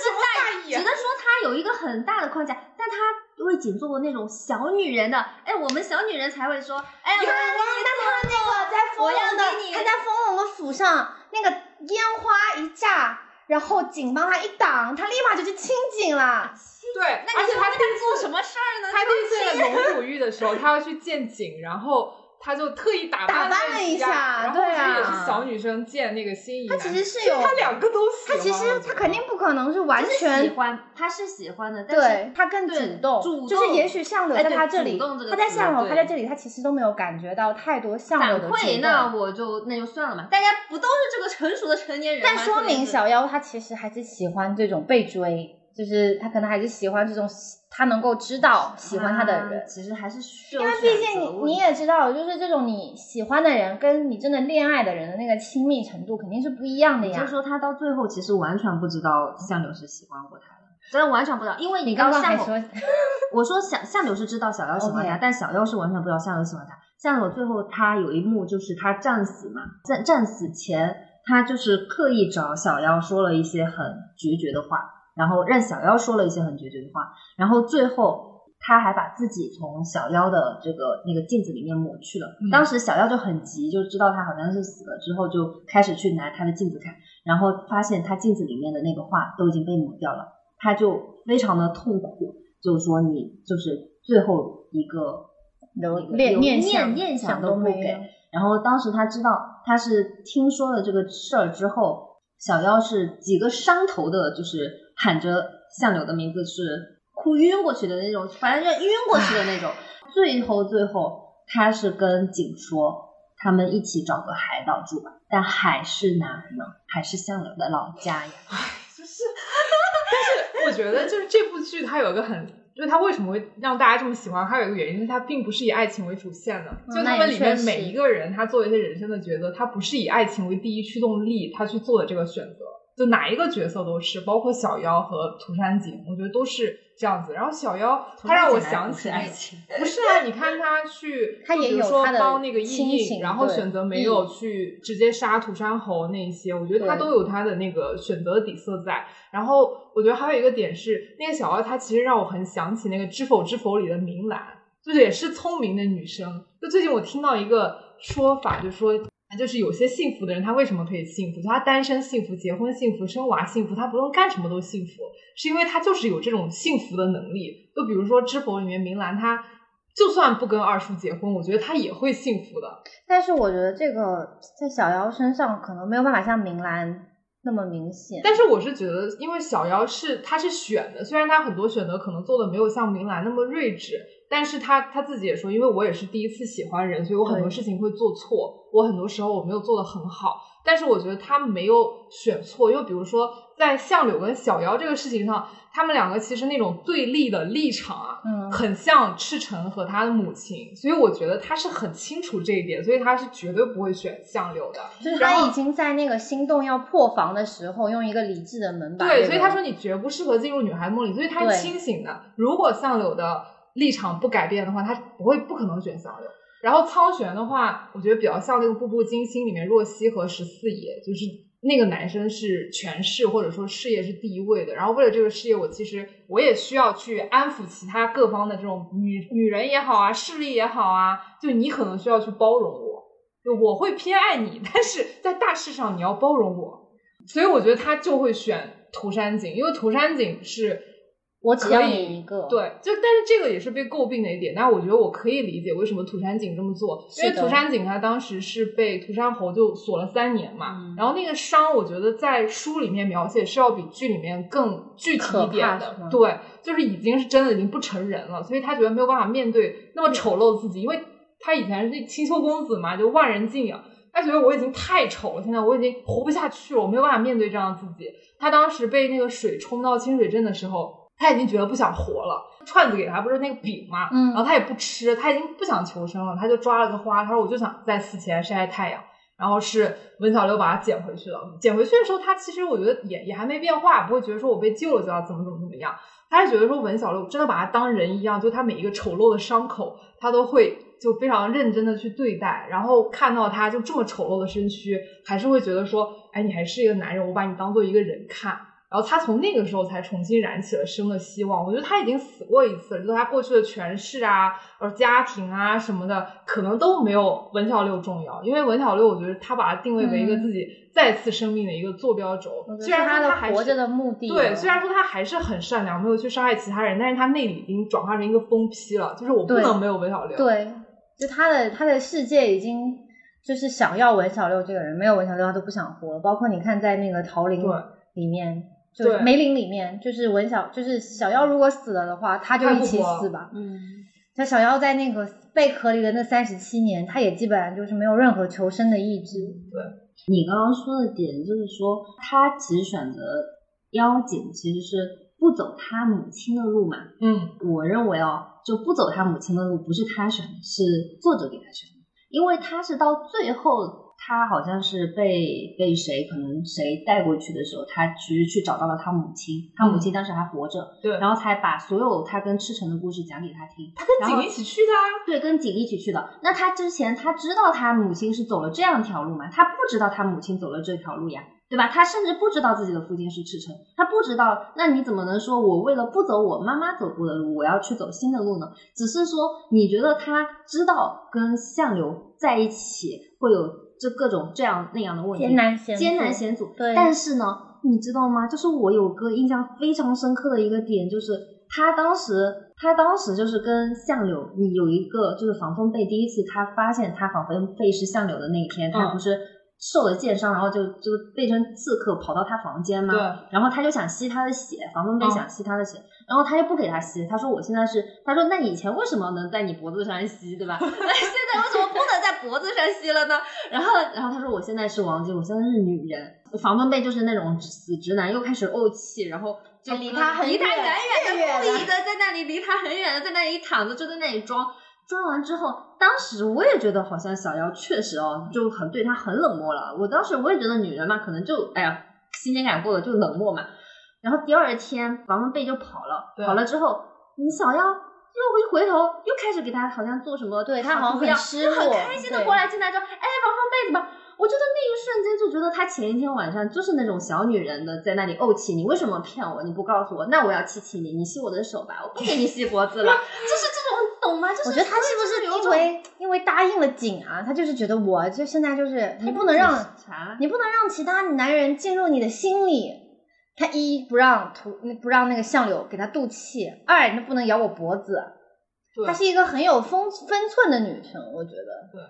只能说他有一个很大的框架，但他为景做过那种小女人的，哎，我们小女人才会说，哎，我有啊，那他那个在丰隆的他在丰隆的府上，那个烟花一炸，然后景帮他一挡，他立马就去清景了。对，而且他第一做次什么事儿呢？他第一次在龙虎玉的时候，他要去见景，然后他就特意打打扮了了一下然后对啊这也是小女生见那个心仪他男，其实是有，他两个都喜欢。他其实他肯定不可能是完全是喜。欢，他是喜欢的，但是对他更主动，主就是也许相柳在他这里，主动这个他在相柳，对他在这里，他其实都没有感觉到太多相柳的主反馈，那我就那就算了嘛，大家不都是这个成熟的成年人？但说明小妖他其实还是喜欢这种被追，就是他可能还是喜欢这种他能够知道喜欢他的人啊。其实还是需要因为毕竟你也知道，就是这种你喜欢的人跟你真的恋爱的人的那个亲密程度肯定是不一样的呀就是。说，他到最后其实完全不知道相柳是喜欢过他的，真的完全不知道，因为你刚刚还说，我说相相柳是知道小妖喜欢他但小妖是完全不知道相柳喜欢他。相柳最后他有一幕就是他战死嘛，在战死前，他就是刻意找小妖说了一些很决绝的话，然后让小妖说了一些很决绝的话，然后最后。他还把自己从小妖的这个那个镜子里面抹去了。嗯当时小妖就很急，就知道他好像是死了之后，就开始去拿他的镜子看，然后发现他镜子里面的那个画都已经被抹掉了，他就非常的痛苦，就是说你就是最后一个留念念想念想想都不给。然后当时他知道他是听说了这个事儿之后，小妖是几个山头的，就是喊着相柳的名字是哭晕过去的那种，反正就晕过去的那种。最后最后，他是跟景说，他们一起找个海岛住吧，但海是哪儿呢？还是相柳的老家呀。就是，但是我觉得就是这部剧它有一个很，就是它为什么会让大家这么喜欢，还有一个原因是它并不是以爱情为主线的，就他们里面每一个人他做一些人生的抉择，他不是以爱情为第一驱动力，他去做的这个选择。就哪一个角色都是，包括小妖和涂山璟，我觉得都是这样子。然后小妖，他让我想起爱情，不是啊，你看他去，他也有他的帮那个亲意情印，然后选择没有去直接杀涂山侯那一些，我觉得他都有他的那个选择的底色在。然后我觉得还有一个点是，那个小妖她其实让我很想起那个《知否知否》里的明兰，就是也是聪明的女生。就最近我听到一个说法，就说。就是有些幸福的人，他为什么可以幸福？就他单身幸福、结婚幸福、生娃幸福，他不用干什么都幸福，是因为他就是有这种幸福的能力。就比如说《知否》里面明兰，她就算不跟二叔结婚，我觉得她也会幸福的。但是我觉得这个在小妖身上可能没有办法像明兰那么明显。但是我是觉得，因为小妖是她是选的，虽然她很多选择可能做的没有像明兰那么睿智，但是她她自己也说，因为我也是第一次喜欢人，所以我很多事情会做错，我很多时候我没有做的很好。但是我觉得他没有选错，因为比如说在相柳跟小夭这个事情上，他们两个其实那种对立的立场啊，嗯，很像赤诚和他的母亲，所以我觉得他是很清楚这一点，所以他是绝对不会选相柳的。就是他已经在那个心动要破防的时候，用一个理智的门把、对，所以他说你绝不适合进入女孩梦里，所以他是清醒的。如果相柳的立场不改变的话，他不会不可能选相柳。然后苍玄的话，我觉得比较像那个《步步惊心》里面若曦和十四爷，就是那个男生是权势或者说事业是第一位的。然后为了这个事业，我其实我也需要去安抚其他各方的这种女女人也好啊，势力也好啊，就你可能需要去包容我，就我会偏爱你，但是在大事上你要包容我。所以我觉得他就会选涂山璟，因为涂山璟是我只要可以你一个，对，就但是这个也是被诟病的一点，但是我觉得我可以理解为什么涂山璟这么做，因为涂山璟他当时是被涂山侯就锁了三年嘛，嗯然后那个伤我觉得在书里面描写是要比剧里面更具体一点的对，就是已经是真的已经不成人了，所以他觉得没有办法面对那么丑陋自己，因为他以前是青丘公子嘛，就万人敬仰。他觉得我已经太丑了，现在我已经活不下去了，我没有办法面对这样的自己。他当时被那个水冲到清水镇的时候，他已经觉得不想活了。串子给他不是那个饼嘛，嗯然后他也不吃，他已经不想求生了，他就抓了个花，他说我就想在死前晒晒太阳。然后是文小六把他捡回去了，捡回去的时候，他其实我觉得也也还没变化，不会觉得说我被救了就要怎么怎么怎么样，他是觉得说文小六真的把他当人一样，就他每一个丑陋的伤口，他都会就非常认真的去对待，然后看到他就这么丑陋的身躯，还是会觉得说，哎，你还是一个男人，我把你当做一个人看。然后他从那个时候才重新燃起了生的希望。我觉得他已经死过一次了，就是他过去的权势啊、呃家庭啊什么的，可能都没有文小六重要。因为文小六，我觉得他把它定位为一个嗯自己再次生命的一个坐标轴。虽然他说他活着的目的。对，虽然说他还是很善良，没有去伤害其他人，但是他内里已经转化成一个疯批了，就是我不能没有文小六。对，就他的他的世界已经就是想要文小六这个人，没有文小六他都不想活了。包括你看在那个桃林里面，就对梅林里面，就是文小就是小妖如果死了的话，他就一起死吧。嗯，他小妖在那个贝壳里的那三十七年，他也基本上就是没有任何求生的意志。对你刚刚说的点就是说，他其实选择妖精其实是不走他母亲的路嘛。嗯，我认为哦，就不走他母亲的路，不是他选的，是作者给他选的，因为他是到最后他好像是被被谁可能谁带过去的时候，他其实去找到了他母亲，他母亲当时还活着，对，然后才把所有他跟赤诚的故事讲给他听。他跟景一起去的啊。对，跟景一起去的。那他之前他知道他母亲是走了这样一条路吗？他不知道他母亲走了这条路呀，对吧？他甚至不知道自己的父亲是赤诚，他不知道。那你怎么能说我为了不走我妈妈走过的路，我要去走新的路呢？只是说你觉得他知道跟相柳在一起会有这各种这样那样的问题，艰难险阻艰难险阻。对但是呢，你知道吗？就是我有个印象非常深刻的一个点，就是他当时，他当时就是跟相柳，你有一个就是防风被第一次他发现他防风被是相柳的那一天，他嗯不是受了箭伤，然后就就变成刺客跑到他房间吗？对，然后他就想吸他的血，防风被嗯想吸他的血，然后他就不给他吸，他说我现在是，他说那以前为什么能在你脖子上吸，对吧？那 [LAUGHS] [LAUGHS] 现在为什么不脖子上吸了呢？然后，然后他说我现在是王晶，我现在是女人。防风被就是那种死直男，又开始怄气，然后就离他很离他远远远的，在那里离他很远的，在那里躺着，就在那里装。装完之后，当时我也觉得好像小妖确实哦，就很对他很冷漠了。我当时我也觉得女人嘛，可能就哎呀新鲜感过了就冷漠嘛。然后第二天防风被就跑了，跑了之后，你小妖又一回头又开始给他好像做什么，对他好像不要很失就很开心的过来进来就哎防风被子吧？我觉得那一瞬间就觉得他前一天晚上就是那种小女人的在那里怄气，你为什么骗我？你不告诉我，那我要气气你，你吸我的手吧，我不给你吸脖子了，[LAUGHS] 就 [LAUGHS] 是这种懂吗？就是我觉得他是不是因为因为答应了景啊，他就是觉得我就现在就是你不能让啥？你不能让其他男人进入你的心里。他一不让图不让那个相柳给他渡气，二那不能咬我脖子。对她是一个很有分分寸的女生，我觉得。对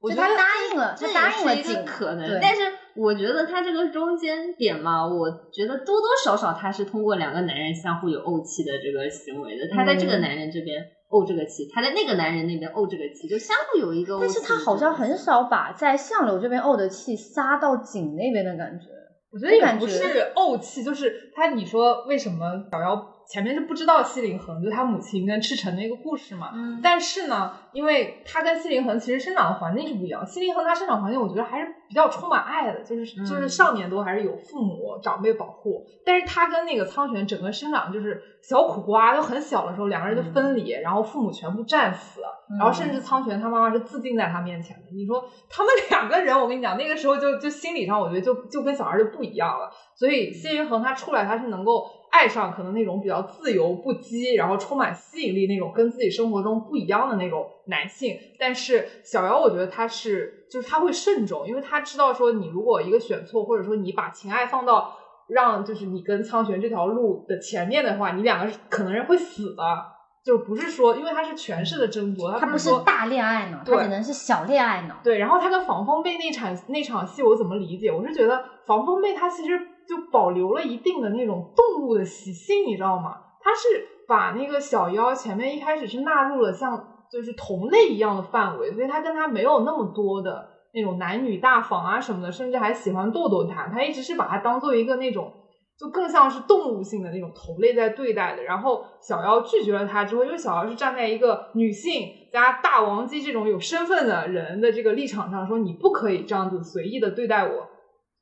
我觉得她答应了，这他答应了也是一个，可能对，但是我觉得她这个中间点嘛，我觉得多多少少她是通过两个男人相互有怄气的这个行为的。她在这个嗯男人这边怄这个气，他在那个男人那边怄这个气，就相互有一个。但是他好像很少把在相柳这边怄的气撒到景那边的感觉。我觉得也不是怄气，就是他，你说为什么小妖前面是不知道西林恒，就他母亲跟赤诚的一个故事嘛？嗯但是呢，因为他跟西林恒其实生长的环境是不一样，西林恒他生长环境我觉得还是比较充满爱的，就是嗯就是少年都还是有父母长辈保护，但是他跟那个苍玄整个生长就是小苦瓜，就很小的时候两个人就分离，然后父母全部战死，然后甚至苍玄他妈妈是自尽在他面前的。你说他们两个人，我跟你讲，那个时候就就心理上我觉得就就跟小孩就不一样了。所以谢云恒他出来，他是能够爱上可能那种比较自由不羁，然后充满吸引力那种跟自己生活中不一样的那种男性。但是小姚，我觉得他是就是他会慎重，因为他知道说你如果一个选错，或者说你把情爱放到让就是你跟苍玄这条路的前面的话，你两个是可能是会死的。就不是说，因为他是权势的争夺，他不是大恋爱脑，他只能是小恋爱脑。对，然后他跟防风被那场那场戏，我怎么理解？我是觉得防风被他其实就保留了一定的那种动物的习性，你知道吗？他是把那个小妖前面一开始是纳入了像就是同类一样的范围，所以他跟他没有那么多的那种男女大防啊什么的，甚至还喜欢逗逗他，他一直是把他当做一个那种。就更像是动物性的那种同类在对待的，然后小妖拒绝了他之后，因为小妖是站在一个女性加大王姬这种有身份的人的这个立场上，说你不可以这样子随意的对待我。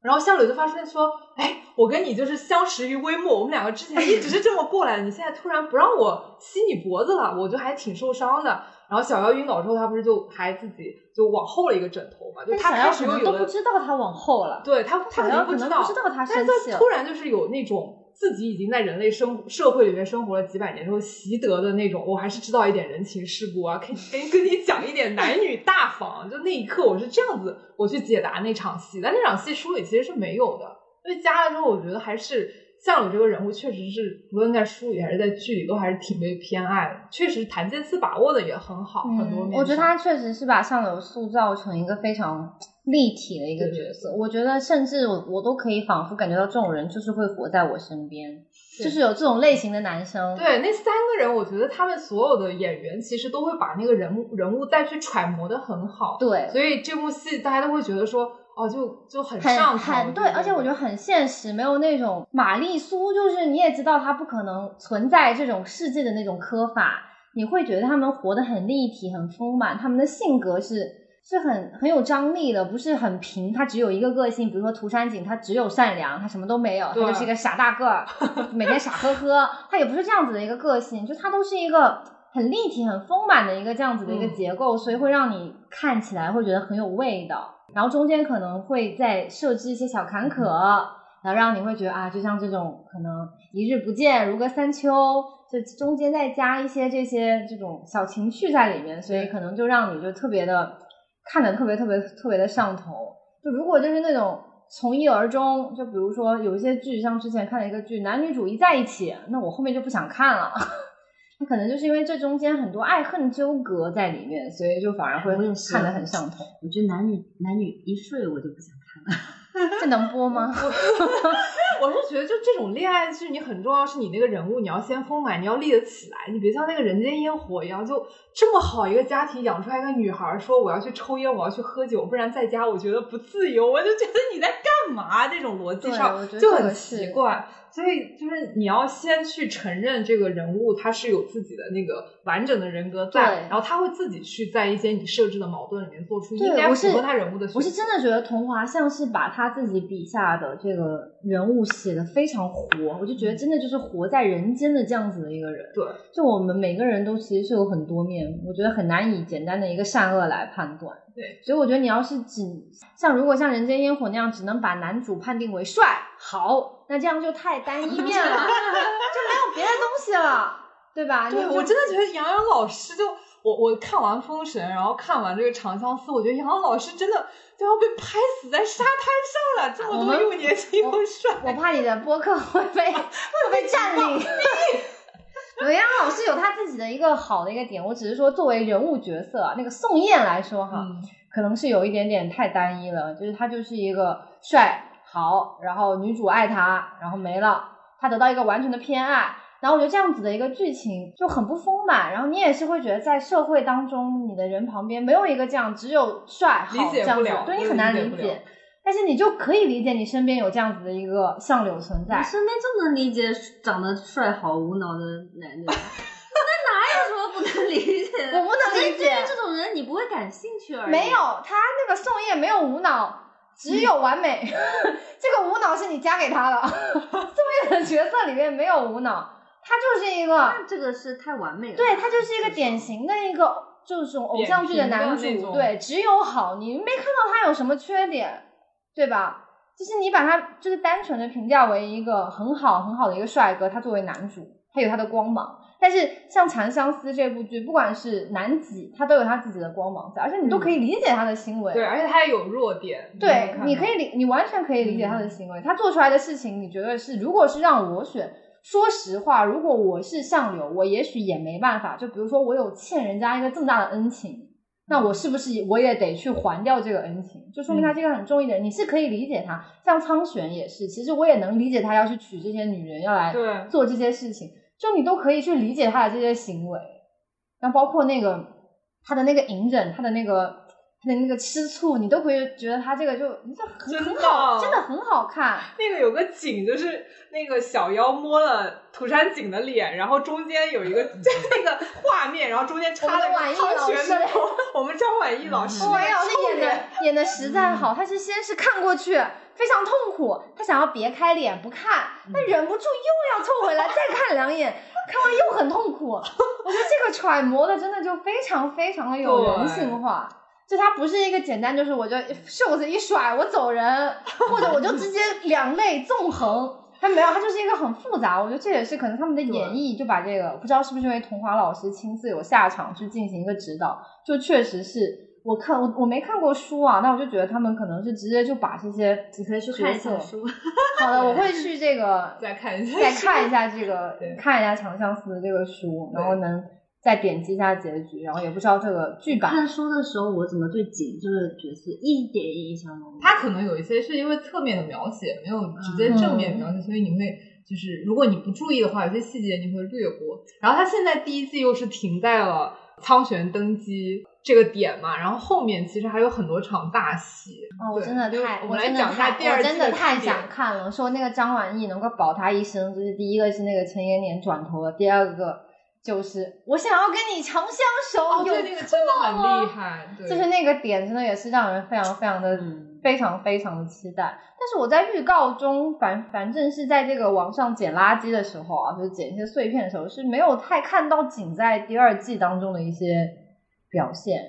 然后相柳就发现说，哎，我跟你就是相识于微末，我们两个之前一直是这么过来的，你现在突然不让我吸你脖子了，我就还挺受伤的。然后小妖晕倒之后，他不是就还自己就往后了一个枕头嘛，就他开始又都不知道他往后了。对他，他小妖可肯定知道，能不知道他但是他突然就是有那种自己已经在人类生社会里面生活了几百年之后习得的那种，我还是知道一点人情世故啊，可以可以跟你讲一点男女大防。就那一刻，我是这样子我去解答那场戏，但那场戏书里其实是没有的，因为加了之后，我觉得还是。相柳这个人物确实是，无论在书里还是在剧里，都还是挺被偏爱的。确实，谭健次把握的也很好，很多我觉得他确实是把相柳塑造成一个非常立体的一个角色。我觉得甚至我我都可以仿佛感觉到这种人就是会活在我身边，是就是有这种类型的男生。对，那三个人，我觉得他们所有的演员其实都会把那个人物人物再去揣摩的很好。对所以这部戏大家都会觉得说，哦，就就很很上头。很对，而且我觉得很现实，没有那种玛丽苏，就是你也知道她不可能存在这种世界的那种刻法，你会觉得他们活得很立体、很丰满，他们的性格是是很很有张力的，不是很平，他只有一个个性。比如说涂山璟，他只有善良，他什么都没有，他就是一个傻大个儿，每天傻呵呵。他也不是这样子的一个个性，就他都是一个很立体、很丰满的一个这样子的一个嗯结构，所以会让你看起来会觉得很有味道。然后中间可能会再设置一些小坎坷，然后让你会觉得啊，就像这种可能一日不见如隔三秋，就中间再加一些这些这种小情趣在里面，所以可能就让你就特别的看的特别特别特别的上头。就如果就是那种从一而终，就比如说有一些剧，像之前看了一个剧，男女主一在一起，那我后面就不想看了。那可能就是因为这中间很多爱恨纠葛在里面，所以就反而会看得很上头。我觉得男女男女一睡我就不想看了。这能播吗？我是觉得，就这种恋爱剧，你很重要是你那个人物，你要先丰满，你要立得起来，你别像那个人间烟火一样，就这么好一个家庭养出来一个女孩，说我要去抽烟，我要去喝酒，不然在家我觉得不自由，我就觉得你在干嘛？这种逻辑上就很奇怪。所以就是你要先去承认这个人物他是有自己的那个完整的人格在，对然后他会自己去在一些你设置的矛盾里面做出应该符合他人物的选择。我是真的觉得桐华像是把他自己笔下的这个人物写的非常活，我就觉得真的就是活在人间的这样子的一个人。对，就我们每个人都其实是有很多面，我觉得很难以简单的一个善恶来判断。对，所以我觉得你要是只像如果像《人间烟火》那样，只能把男主判定为帅好，那这样就太单一面了，[LAUGHS] 就没有别的东西了，对吧？对，你我真的觉得杨洋老师就我我看完《封神》，然后看完这个《长相思》，我觉得杨洋老师真的都要被拍死在沙滩上了。这么多又年轻又帅，我怕你的播客会被 [LAUGHS] 会被占领。刘洋老师有他自己的一个好的一个点，我只是说作为人物角色啊，那个宋焰来说哈，嗯，可能是有一点点太单一了，就是他就是一个帅好，然后女主爱他，然后没了，他得到一个完全的偏爱，然后我觉得这样子的一个剧情就很不丰满，然后你也是会觉得在社会当中，你的人旁边没有一个这样，只有帅好这样子对你很难理解。但是你就可以理解你身边有这样子的一个相柳存在我，身边就能理解长得帅好无脑的男人，[LAUGHS] 那哪有什么不能理解的？[LAUGHS] 我不能理解对于这种人你不会感兴趣而已。没有他那个宋焰没有无脑，只有完美。[LAUGHS] 这个无脑是你加给他的，宋焰的角色里面没有无脑，他就是一个，这个是太完美了。对他就是一个典型的一个就是偶像剧的男主，对，只有好，你没看到他有什么缺点，对吧？就是你把他就是单纯的评价为一个很好很好的一个帅哥，他作为男主，他有他的光芒。但是像《长相思》这部剧，不管是男几，他都有他自己的光芒在，而且你都可以理解他的行为。对，而且他也有弱点，对，你可以理，你完全可以理解他的行为。他做出来的事情，你觉得是，如果是让我选，说实话，如果我是相柳，我也许也没办法。就比如说，我有欠人家一个这么大的恩情，那我是不是我也得去还掉这个恩情？就说明他这个很重义的人，你是可以理解他。像苍玄也是，其实我也能理解他要去娶这些女人，要来做这些事情，就你都可以去理解他的这些行为。然后包括那个他的那个隐忍，他的那个他的那个吃醋，你都可以觉得他这个就就很很好，真的很好看。那个有个景，就是那个小妖摸了涂山璟的脸，然后中间有一个 [LAUGHS] 就那个画面，然后中间插了我们的婉个老师汤泉的头，我们张晚意老师哦，那个婉老师演的演的实在好，他是先是看过去非常痛苦，他想要别开脸不看，但忍不住又要凑回来再看两眼，看完又很痛苦。我觉得这个揣摩的真的就非常非常的有人性化。就他不是一个简单，就是我就袖子一甩我走人，或者我就直接 [LAUGHS] 两肋纵横，他没有，他就是一个很复杂。我觉得这也是可能他们的演绎就把这个不知道是不是因为桐华老师亲自有下场去进行一个指导，就确实是我看我我没看过书啊，那我就觉得他们可能是直接就把这些你可以去看一下书。好的，我会去这个 [LAUGHS] 再看一下再看一下这个 [LAUGHS] 看一下《长相思》的这个书，然后能再点击一下结局，然后也不知道这个剧版看书的时候，我怎么对景这个角色一点印象都没有？他可能有一些是因为侧面的描写，没有直接正面描写，所以你会就是如果你不注意的话，有些细节你会略过。然后他现在第一季又是停在了苍玄登基这个点嘛，然后后面其实还有很多场大戏。哦，我真的太，我们来讲一下，第二季我真的太想看了。说那个张晚意能够保他一生，就是第一个是那个陈延年转头了，第二个就是我想要跟你长相守，对，那个真的很厉害，对，就是那个点，真的也是让人非常非常的、嗯非常非常的期待。但是我在预告中，反反正是在这个网上捡垃圾的时候啊，就是捡一些碎片的时候，是没有太看到景在第二季当中的一些表现。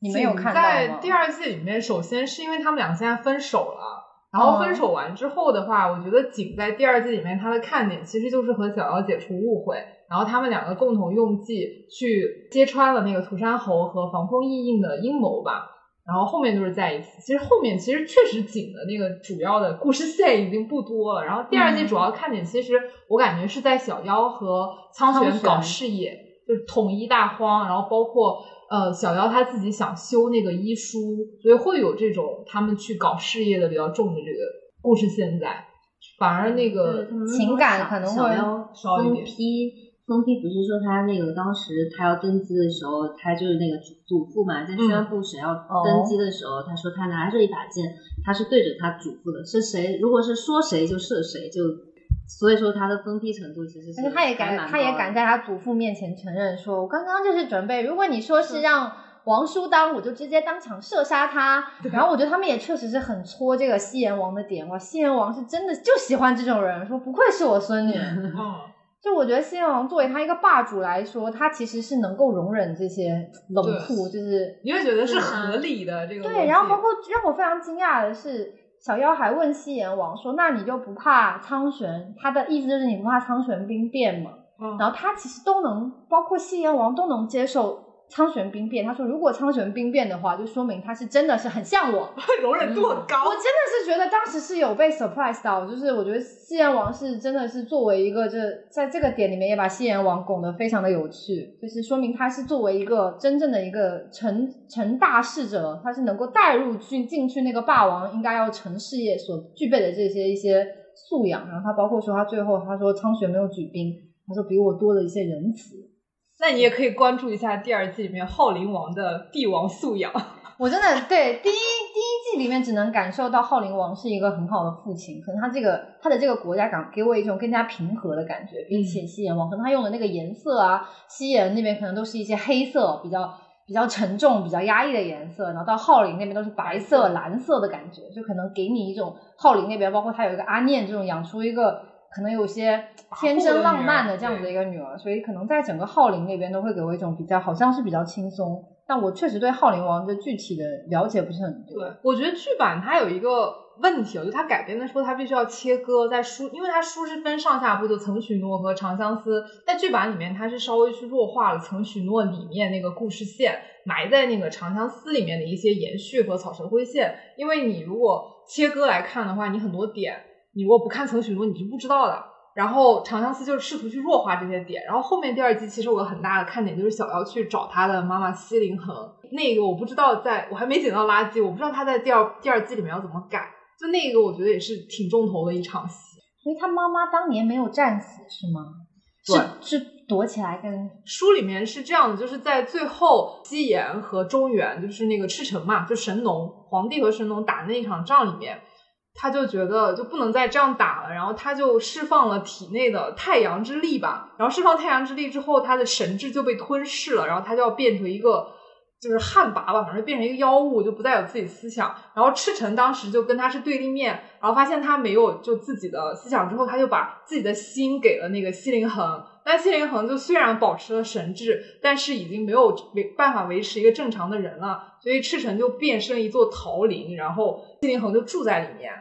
你没有看到吗？在第二季里面，首先是因为他们俩现在分手了，然后分手完之后的话，我觉得景在第二季里面他的看点其实就是和小妖解除误会，然后他们两个共同用计去揭穿了那个涂山侯和防风意印的阴谋吧。然后后面就是在一起。其实后面其实确实景的那个主要的故事线已经不多了。然后第二季主要看点，其实我感觉是在小妖和苍苍玄玄搞事业，就是统一大荒，然后包括呃小妖他自己想修那个医书，所以会有这种他们去搞事业的比较重的这个故事线在。反而那个情感可能会小妖分少一点批。分批不是说他那个当时他要登基的时候，他就是那个祖祖父嘛，在宣布谁要登基的时候，他说他拿着一把剑，他是对着他祖父的，是谁？如果是说谁就射谁，就所以说他的封批程度其实是而且他也敢，他也敢在他祖父面前承认说，我刚刚就是准备，如果你说是让王叔当，我就直接当场射杀他。[LAUGHS] 然后我觉得他们也确实是很戳这个西炎王的点哇，西炎王是真的就喜欢这种人，说不愧是我孙女。[LAUGHS] 嗯，就我觉得西炎王作为他一个霸主来说，他其实是能够容忍这些冷酷，就是你会觉得是合理的这个对，然后包括让我非常惊讶的是，小妖还问西炎王说：“那你就不怕苍玄？”他的意思就是你不怕苍玄兵变吗？嗯然后他其实都能，包括西炎王都能接受苍玄兵变。他说，如果苍玄兵变的话，就说明他是真的是很像我。[LAUGHS] 容忍度很高我。真的是觉得当时是有被 surprise 到，就是我觉得西炎王是真的是作为一个这在这个点里面也把西炎王拱得非常的有趣，就是说明他是作为一个真正的一个成成大事者，他是能够带入去进去那个霸王应该要成事业所具备的这些一些素养，然后他包括说他最后他说苍玄没有举兵，他说比我多了一些仁慈。那你也可以关注一下第二季里面浩灵王的帝王素养。[LAUGHS] 我真的对第一第一季里面只能感受到浩灵王是一个很好的父亲，可能他这个他的这个国家感给我一种更加平和的感觉，比起西炎王，可能他用的那个颜色啊，西炎那边可能都是一些黑色，比较比较沉重、比较压抑的颜色，然后到浩灵那边都是白色、蓝色的感觉，就可能给你一种浩灵那边，包括他有一个阿念这种养出一个可能有些天真浪漫的这样子的一个女儿，所以可能在整个浩林那边都会给我一种比较好像是比较轻松。但我确实对浩林王的具体的了解不是很多。对，我觉得剧版它有一个问题，我觉得它改编的时候它必须要切割，在书，因为它书是分上下部的曾许诺和长相思，在剧版里面它是稍微去弱化了曾许诺里面那个故事线，埋在那个长相思里面的一些延续和草蛇灰线。因为你如果切割来看的话，你很多点你如果不看曾许诺，你是不知道的。然后长相思就是试图去弱化这些点，然后后面第二季其实我有很大的看点就是小妖去找他的妈妈西林恒，那个我不知道在我还没捡到垃圾，我不知道他在第二第二季里面要怎么改，就那个我觉得也是挺重头的一场戏。所以他妈妈当年没有战死是吗？是是躲起来跟书里面是这样的，就是在最后西延和中原，就是那个赤城嘛，就神农皇帝和神农打那一场仗里面，他就觉得就不能再这样打了，然后他就释放了体内的太阳之力吧，然后释放太阳之力之后，他的神智就被吞噬了，然后他就要变成一个就是旱魃吧，反正变成一个妖物，就不再有自己思想。然后赤诚当时就跟他是对立面，然后发现他没有就自己的思想之后，他就把自己的心给了那个西林恒。但西林恒就虽然保持了神智，但是已经没有维办法维持一个正常的人了，所以赤诚就变身一座桃林，然后西林恒就住在里面。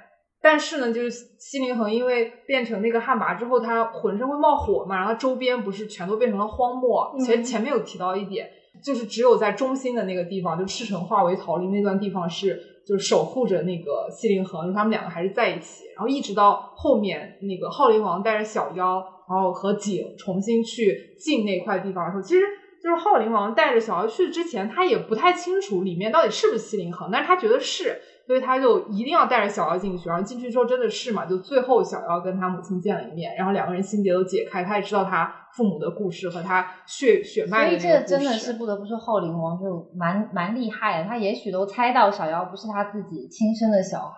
但是呢，就是西林恒因为变成那个旱魃之后，他浑身会冒火嘛，然后周边不是全都变成了荒漠。前前面有提到一点，就是只有在中心的那个地方，就赤城化为桃林那段地方是就是守护着那个西林恒，他们两个还是在一起。然后一直到后面那个浩灵王带着小妖，然后和景重新去进那块地方的时候，其实就是浩灵王带着小妖去之前，他也不太清楚里面到底是不是西林恒，但是他觉得是。所以他就一定要带着小妖进去，然后进去之后真的是嘛，就最后小妖跟他母亲见了一面，然后两个人心结都解开，他也知道他父母的故事和他血血脉的所以。这真的是不得不说浩灵王就蛮蛮厉害的，他也许都猜到小妖不是他自己亲生的小孩。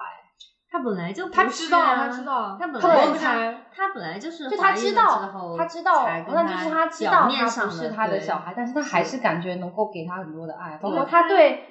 他本来就他不是知道，啊他知道，他本来就开，他本来就是就他知道，他知道那就是他知表道面上他不是他的小孩，但是他还是感觉能够给他很多的爱，包括他对。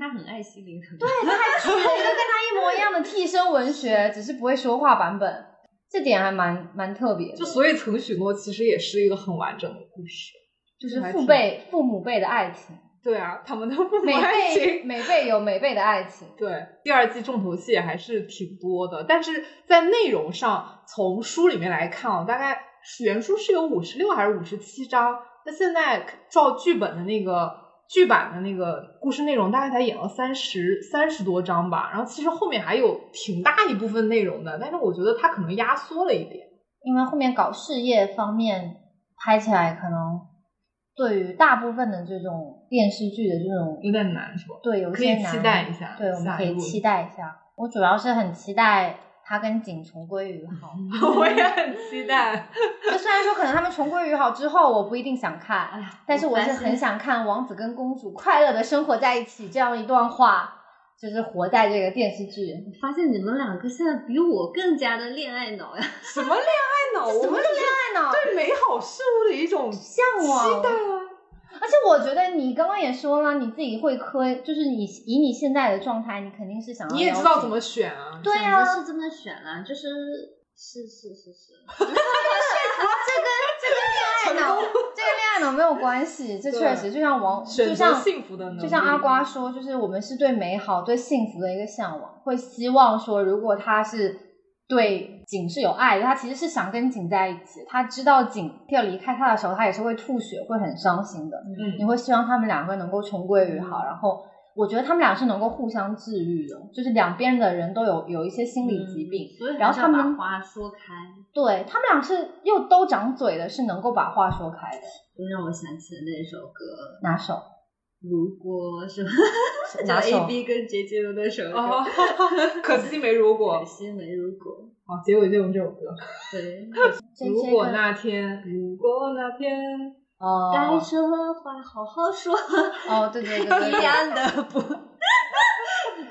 他很爱惜灵魂，对，他还取了一个跟他一模一样的替身文学，只是不会说话版本，这点还蛮蛮特别的。就所以曾许诺其实也是一个很完整的故事。就是父辈、父母辈的爱情，对啊，他们的父母每爱情辈每辈有每辈的爱情。[LAUGHS] 对，第二季重头戏还是挺多的，但是在内容上，从书里面来看啊，大概原书是有五十六还是五十七章，那现在照剧本的那个剧版的那个故事内容，大概才演了三十三十多章吧。然后其实后面还有挺大一部分内容的，但是我觉得它可能压缩了一点。因为后面搞事业方面拍起来，可能对于大部分的这种电视剧的这种有点难，是吧？对有一些难可以期待一下对，我们可以期待一下。我主要是很期待他跟景重归于好。[LAUGHS] 我也很期待。就虽然说可能他们重归于好之后，我不一定想看，但是我是很想看王子跟公主快乐的生活在一起这样一段话，就是活在这个电视剧。发现你们两个现在比我更加的恋爱脑呀！什么恋爱脑？[LAUGHS] 我们什么恋爱脑？对美好事物的一种向往期待啊。而且我觉得你刚刚也说了，你自己会磕，就是你以你现在的状态，你肯定是想要你也知道怎么选啊。对啊想着是这么选啊，就是是是是是，[LAUGHS] 这跟恋爱脑，这跟恋爱脑没有关系。这确实就像王，就像幸福的就像阿瓜说，就是我们是对美好、对幸福的一个向往，会希望说，如果他是对景是有爱的，他其实是想跟景在一起。他知道景要离开他的时候，他也是会吐血、会很伤心的。你嗯，会希望他们两个能够重归于好，然后我觉得他们俩是能够互相治愈的，就是两边的人都有有一些心理疾病，所以然后他们把话说开，对他们俩是又都长嘴的，是能够把话说开的。就让我想起了那首歌。哪首？如果是 [LAUGHS] 哪首 A B 跟杰杰的那首歌，哦，可惜没如果 [LAUGHS] 可。惜没如果。好，结尾就用这首歌。对，[LAUGHS] 如果那天，如果那天，哦该说的话好好说，哦，对对对对一对。样的不。[LAUGHS]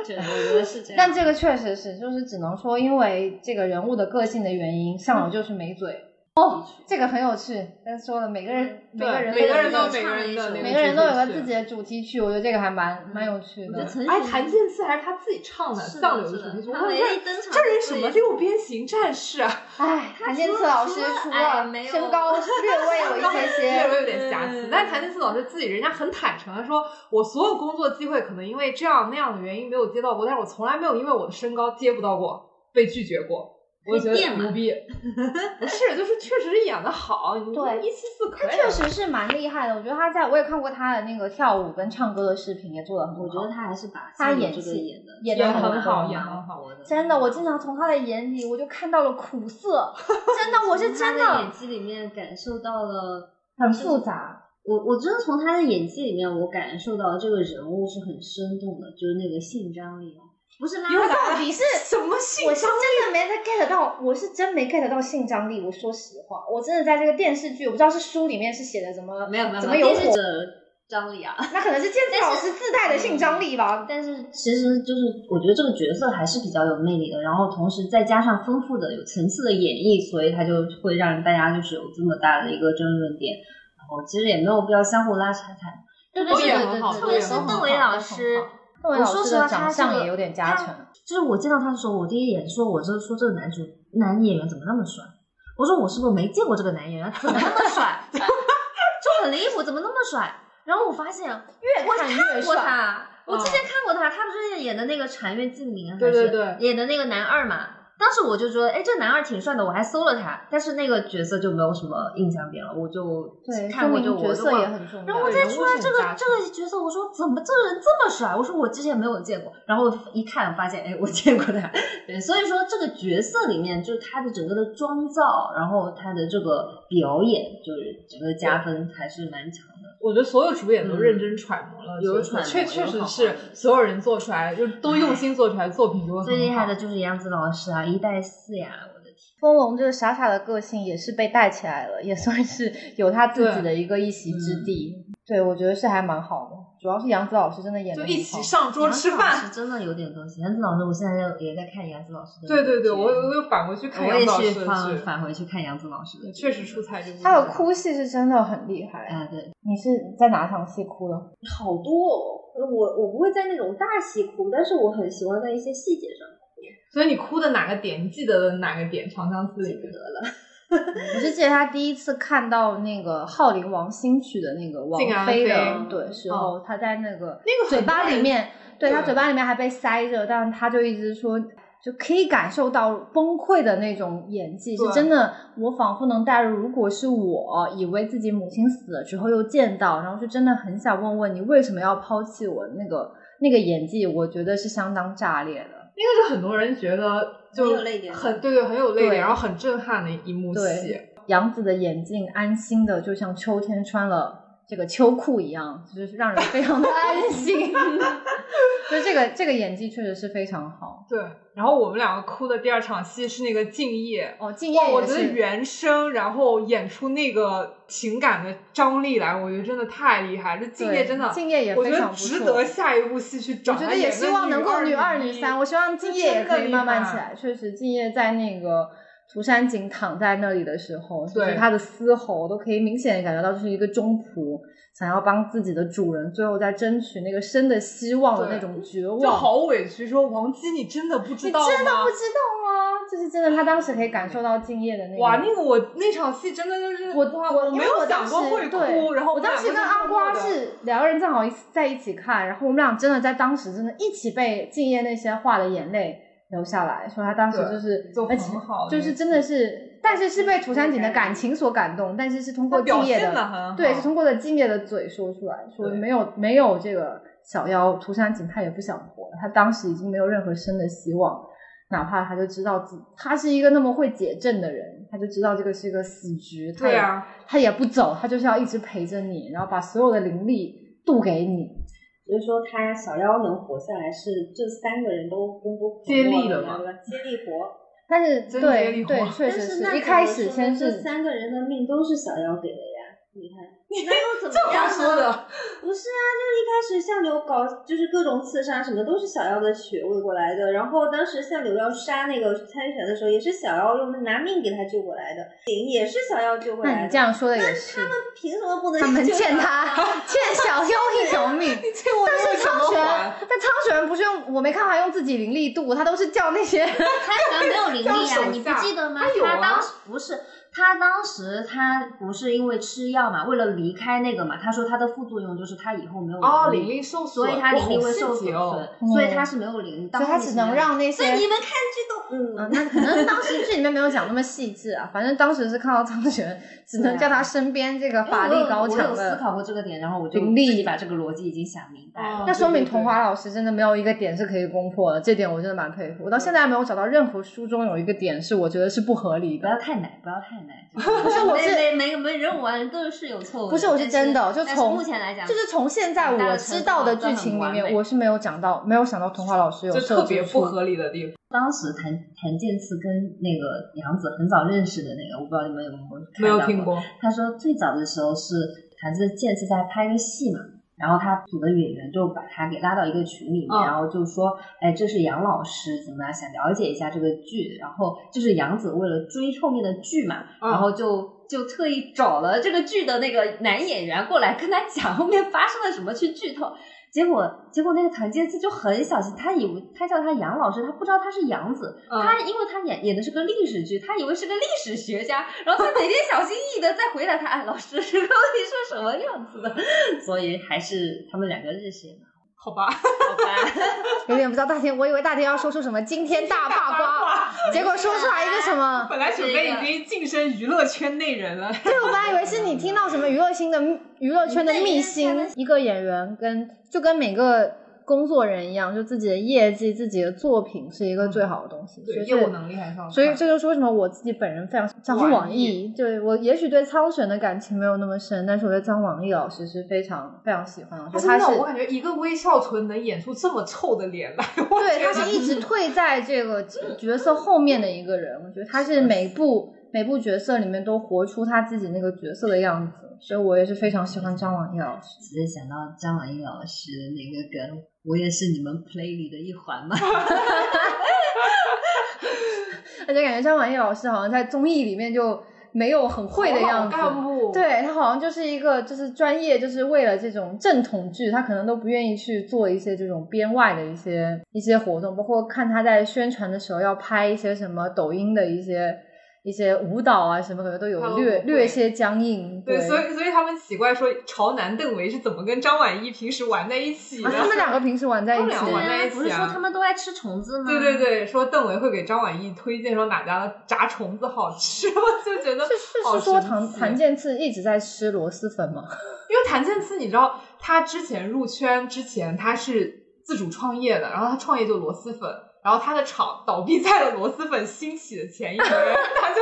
对我觉得是这样。但这个确实是，就是只能说因为这个人物的个性的原因，像我就是没嘴。哦，这个很有趣。但说了，每个人每个人每个人都有每个人的那个每个人都有个自己的主题曲，我觉得这个还蛮蛮有趣的哎，雪谭健次还是他自己唱的是《藏流主题曲》。我说一登场这人什么六边形战士啊？哎，谭健次老师除了身高略微有一 [LAUGHS] 些略，微有点瑕疵，嗯但是谭健次老师自己人家很坦诚，他说我所有工作机会可能因为这样那样的原因没有接到过，但是我从来没有因为我的身高接不到过，被拒绝过。我觉得变嘛牛逼，[LAUGHS] 不是，就是确实是演的好，对一七四可以了，确实是蛮厉害的。我觉得他在我也看过他的那个跳舞跟唱歌的视频，也做的很好。我觉得他还是把他演技演的演得很好演得很好的真的，我经常从他的眼里，我就看到了苦涩。[LAUGHS] 真的，我是真从他的演的技里面感受到了。很复杂。我我真的从他的演技里面，我感受到这个人物是很生动的，就是那个性张力哦，不是拉又来倒了你是什么性我是真的没在 get 到，我是真没 get 到性张力。我说实话，我真的在这个电视剧，我不知道是书里面是写的怎么没有没有怎么有火，电视者张力啊。那可能是健次老师自带的性张力吧。但是其实就是我觉得这个角色还是比较有魅力的，然后同时再加上丰富的有层次的演绎，所以它就会让大家就是有这么大的一个争论点。然后其实也没有必要相互拉扯太。对都演对对很好对，特别是邓伟老师，我说实话，他长相这个也有点加成。就是我见到他的时候，我第一眼说，我这说这个男主男演员怎么那么帅？我说我是不是没见过这个男演员？怎么那么帅？[LAUGHS] 就很离谱，怎么那么帅？然后我发现越看越过帅。他，我之前看过他，他不是演的那个《禅月烬明》还是对对对演的那个男二嘛？当时我就觉得，哎，这男二挺帅的，我还搜了他，但是那个角色就没有什么印象点了，我就对，看过就说明角色。然后再出来这个这个角色，我说怎么这个人这么帅？我说我之前没有见过，然后一看发现，哎，我见过他。[LAUGHS] 对，所以说这个角色里面，就是他的整个的妆造，然后他的这个表演，就是整个加分还是蛮强的。我觉得所有主演都认真揣摩了嗯有揣摩确确实是所有人做出来，就都用心做出来的作品就会。最厉害的就是杨紫老师啊，一代四呀，我的天！风龙这个傻傻的个性也是被带起来了，也算是有他自己的一个一席之地。对，我觉得是还蛮好的。主要是杨紫老师真的演的就一起上桌吃杨紫老师。真的有点东西。杨紫老师，我现在也在看杨紫老师的对对对，我我又返回去看杨紫老师的剧，返回去看杨紫老师的，确实出彩这部。他的哭戏是真的很厉害。哎，对，你是在哪场戏哭的？好多哦。我我不会在那种大戏哭，但是我很喜欢在一些细节上所以你哭的哪个点？你记得的哪个点？《长相思》记不得了。[LAUGHS] 我是记得他第一次看到那个浩林王新曲的那个王静安妃的对时候，他在那个那个嘴巴里面，对他嘴巴里面还被塞着，但是他就一直说。就可以感受到崩溃的那种演技，是真的，我仿佛能带入。如果是我以为自己母亲死了之后又见到，然后就真的很想问问你为什么要抛弃我，那个那个演技，我觉得是相当炸裂的。那个是很多人觉得就很有泪点。很对对很有泪点，然后很震撼的一幕戏。杨紫的眼镜安心的，就像秋天穿了这个秋裤一样，就是让人非常的安心。[LAUGHS] 就这个这个演技确实是非常好。对，然后我们两个哭的第二场戏是那个敬业。哦，敬业哇，我。觉得原声，然后演出那个情感的张力来，我觉得真的太厉害。这敬业真的，敬业也我觉得非常不错值得下一部戏去找我觉得也希望能够女女二、女三。我希望敬业也可以慢慢起来。确实，敬业在那个涂山璟躺在那里的时候，就是对他的嘶吼都可以明显地感觉到，就是一个中仆想要帮自己的主人，最后在争取那个生的希望的那种绝望。就好委屈，说王姬，你真的不知道吗？你真的不知道吗？就是真的，他当时可以感受到敬业的那个。哇，那个我那场戏真的就是我哇我没有想过会对哭，然后我当时跟阿瓜是两个人正好一在一起看，然后我们俩真的在当时真的一起被敬业那些话的眼泪流下来，说他当时就是就而且很好就是真的是，但是是被涂山璟的感情所感动，但是是通过敬业的，对，是通过的敬业的嘴说出来，说没有没有这个小妖涂山璟，他也不想活了，他当时已经没有任何生的希望，哪怕他就知道自他是一个那么会解阵的人，他就知道这个是一个死局，对啊，他也不走，他就是要一直陪着你，然后把所有的灵力渡给你。所以说他小妖能活下来，是这三个人都功不可接没力的嘛？接力活。但是真对接力活对，确实但是那一开始先是这三个人的命都是小妖给的呀，你看，那又怎这么样话说的呢？[LAUGHS] 不是啊，就是一开始相柳搞就是各种刺杀什么都是小妖的血喂过来的，然后当时相柳要杀那个参玄的时候，也是小妖用拿命给他救过来的，鼎也是小妖救过来的。那你这样说的也是，他们凭什么不能他们欠他 [LAUGHS] 欠小妖一条命。[LAUGHS] 但是苍玄？，但苍玄不是用，我没看他用自己灵力度，他都是叫那些他没有灵力啊，你不下记得吗？他有啊当时不是，他当时他不是因为吃药嘛，为了离开那个嘛，他说他的副作用就是他以后没有哦，灵灵力受损，所以他灵力会受损，哦。所以他是没有灵力，所以他只能让那些所以你们看剧都嗯嗯，那可能当时剧里面没有讲那么细致啊，反正当时是看到苍玄，只能叫他身边这个法力高强的我有我有思。考过这个点，然后我就灵力自己把这个逻辑已经想明白了。哦那说明桐华老师真的没有一个点是可以攻破的，这点我真的蛮佩服。我到现在还没有找到任何书中有一个点是我觉得是不合理的。不要太奶，不要太奶。不是我是每每每每人玩都是有错误的。不是，我是真的，就从目前来讲，就是从现在我知道的剧情里面，我是没有讲到，没有想到童话老师有特别不合理的地方，当时谭谭健次跟那个杨紫很早认识的那个，我不知道你们有没有没有听过。他说最早的时候是谭健次在拍个戏嘛，然后他组的演员就把他给拉到一个群里面，嗯。然后就说，哎，这是杨老师怎么样，想了解一下这个剧，然后就是杨紫为了追后面的剧嘛，嗯。然后就就特意找了这个剧的那个男演员过来跟他讲后面发生了什么，去剧透。结果，结果那个谭健次就很小心，他以为他叫他杨老师，他不知道他是杨子，嗯他因为他演演的是个历史剧，他以为是个历史学家，然后他每天小心翼翼的在回答他，哎，老师这个到底是什么样子的？[LAUGHS] 所以还是他们两个日系，好吧，好吧？[LAUGHS] 有点不知道大天，我以为大天要说出什么惊天大八卦，结果说出来一个什么？[LAUGHS] 本来准备已经晋升娱乐圈内人了，对，我本来以为是你听到什么娱乐新的娱乐圈的秘辛，一个演员跟就跟每个工作人一样，就自己的业绩、自己的作品是一个最好的东西。对，所以业务能力还是。所以这就是为什么我自己本人非常张网网易易，对我也许对苍玄的感情没有那么深，但是我对张网易老师是非常非常喜欢的。我觉得他是真的，我感觉一个微笑唇能演出这么臭的脸来，对，他是一直退在这个角色后面的一个人。我觉得他是每部每部角色里面都活出他自己那个角色的样子。所以我也是非常喜欢张晚意老师。直接想到张晚意老师那个梗，我也是你们 play 里的一环嘛。[LAUGHS] 而且感觉张晚意老师好像在综艺里面就没有很会的样子，对他好像就是一个就是专业，就是为了这种正统剧，他可能都不愿意去做一些这种编外的一些一些活动，包括看他在宣传的时候要拍一些什么抖音的一些一些舞蹈啊什么，可能都有略略些僵硬。对，所以所以他们奇怪说潮男邓为是怎么跟张晚意平时玩在一起的？啊，他们两个平时玩在一起他们俩，玩在一起啊不是说他们都爱吃虫子吗？对对对，说邓为会给张晚意推荐说哪家的炸虫子好吃，[LAUGHS] 我就觉得是是是说神奇谭谭健次一直在吃螺蛳粉吗？[LAUGHS] 因为谭健次，你知道他之前入圈之前他是自主创业的，然后他创业就螺蛳粉，然后他的厂倒闭在了螺蛳粉兴起的前一年，[LAUGHS] 他就，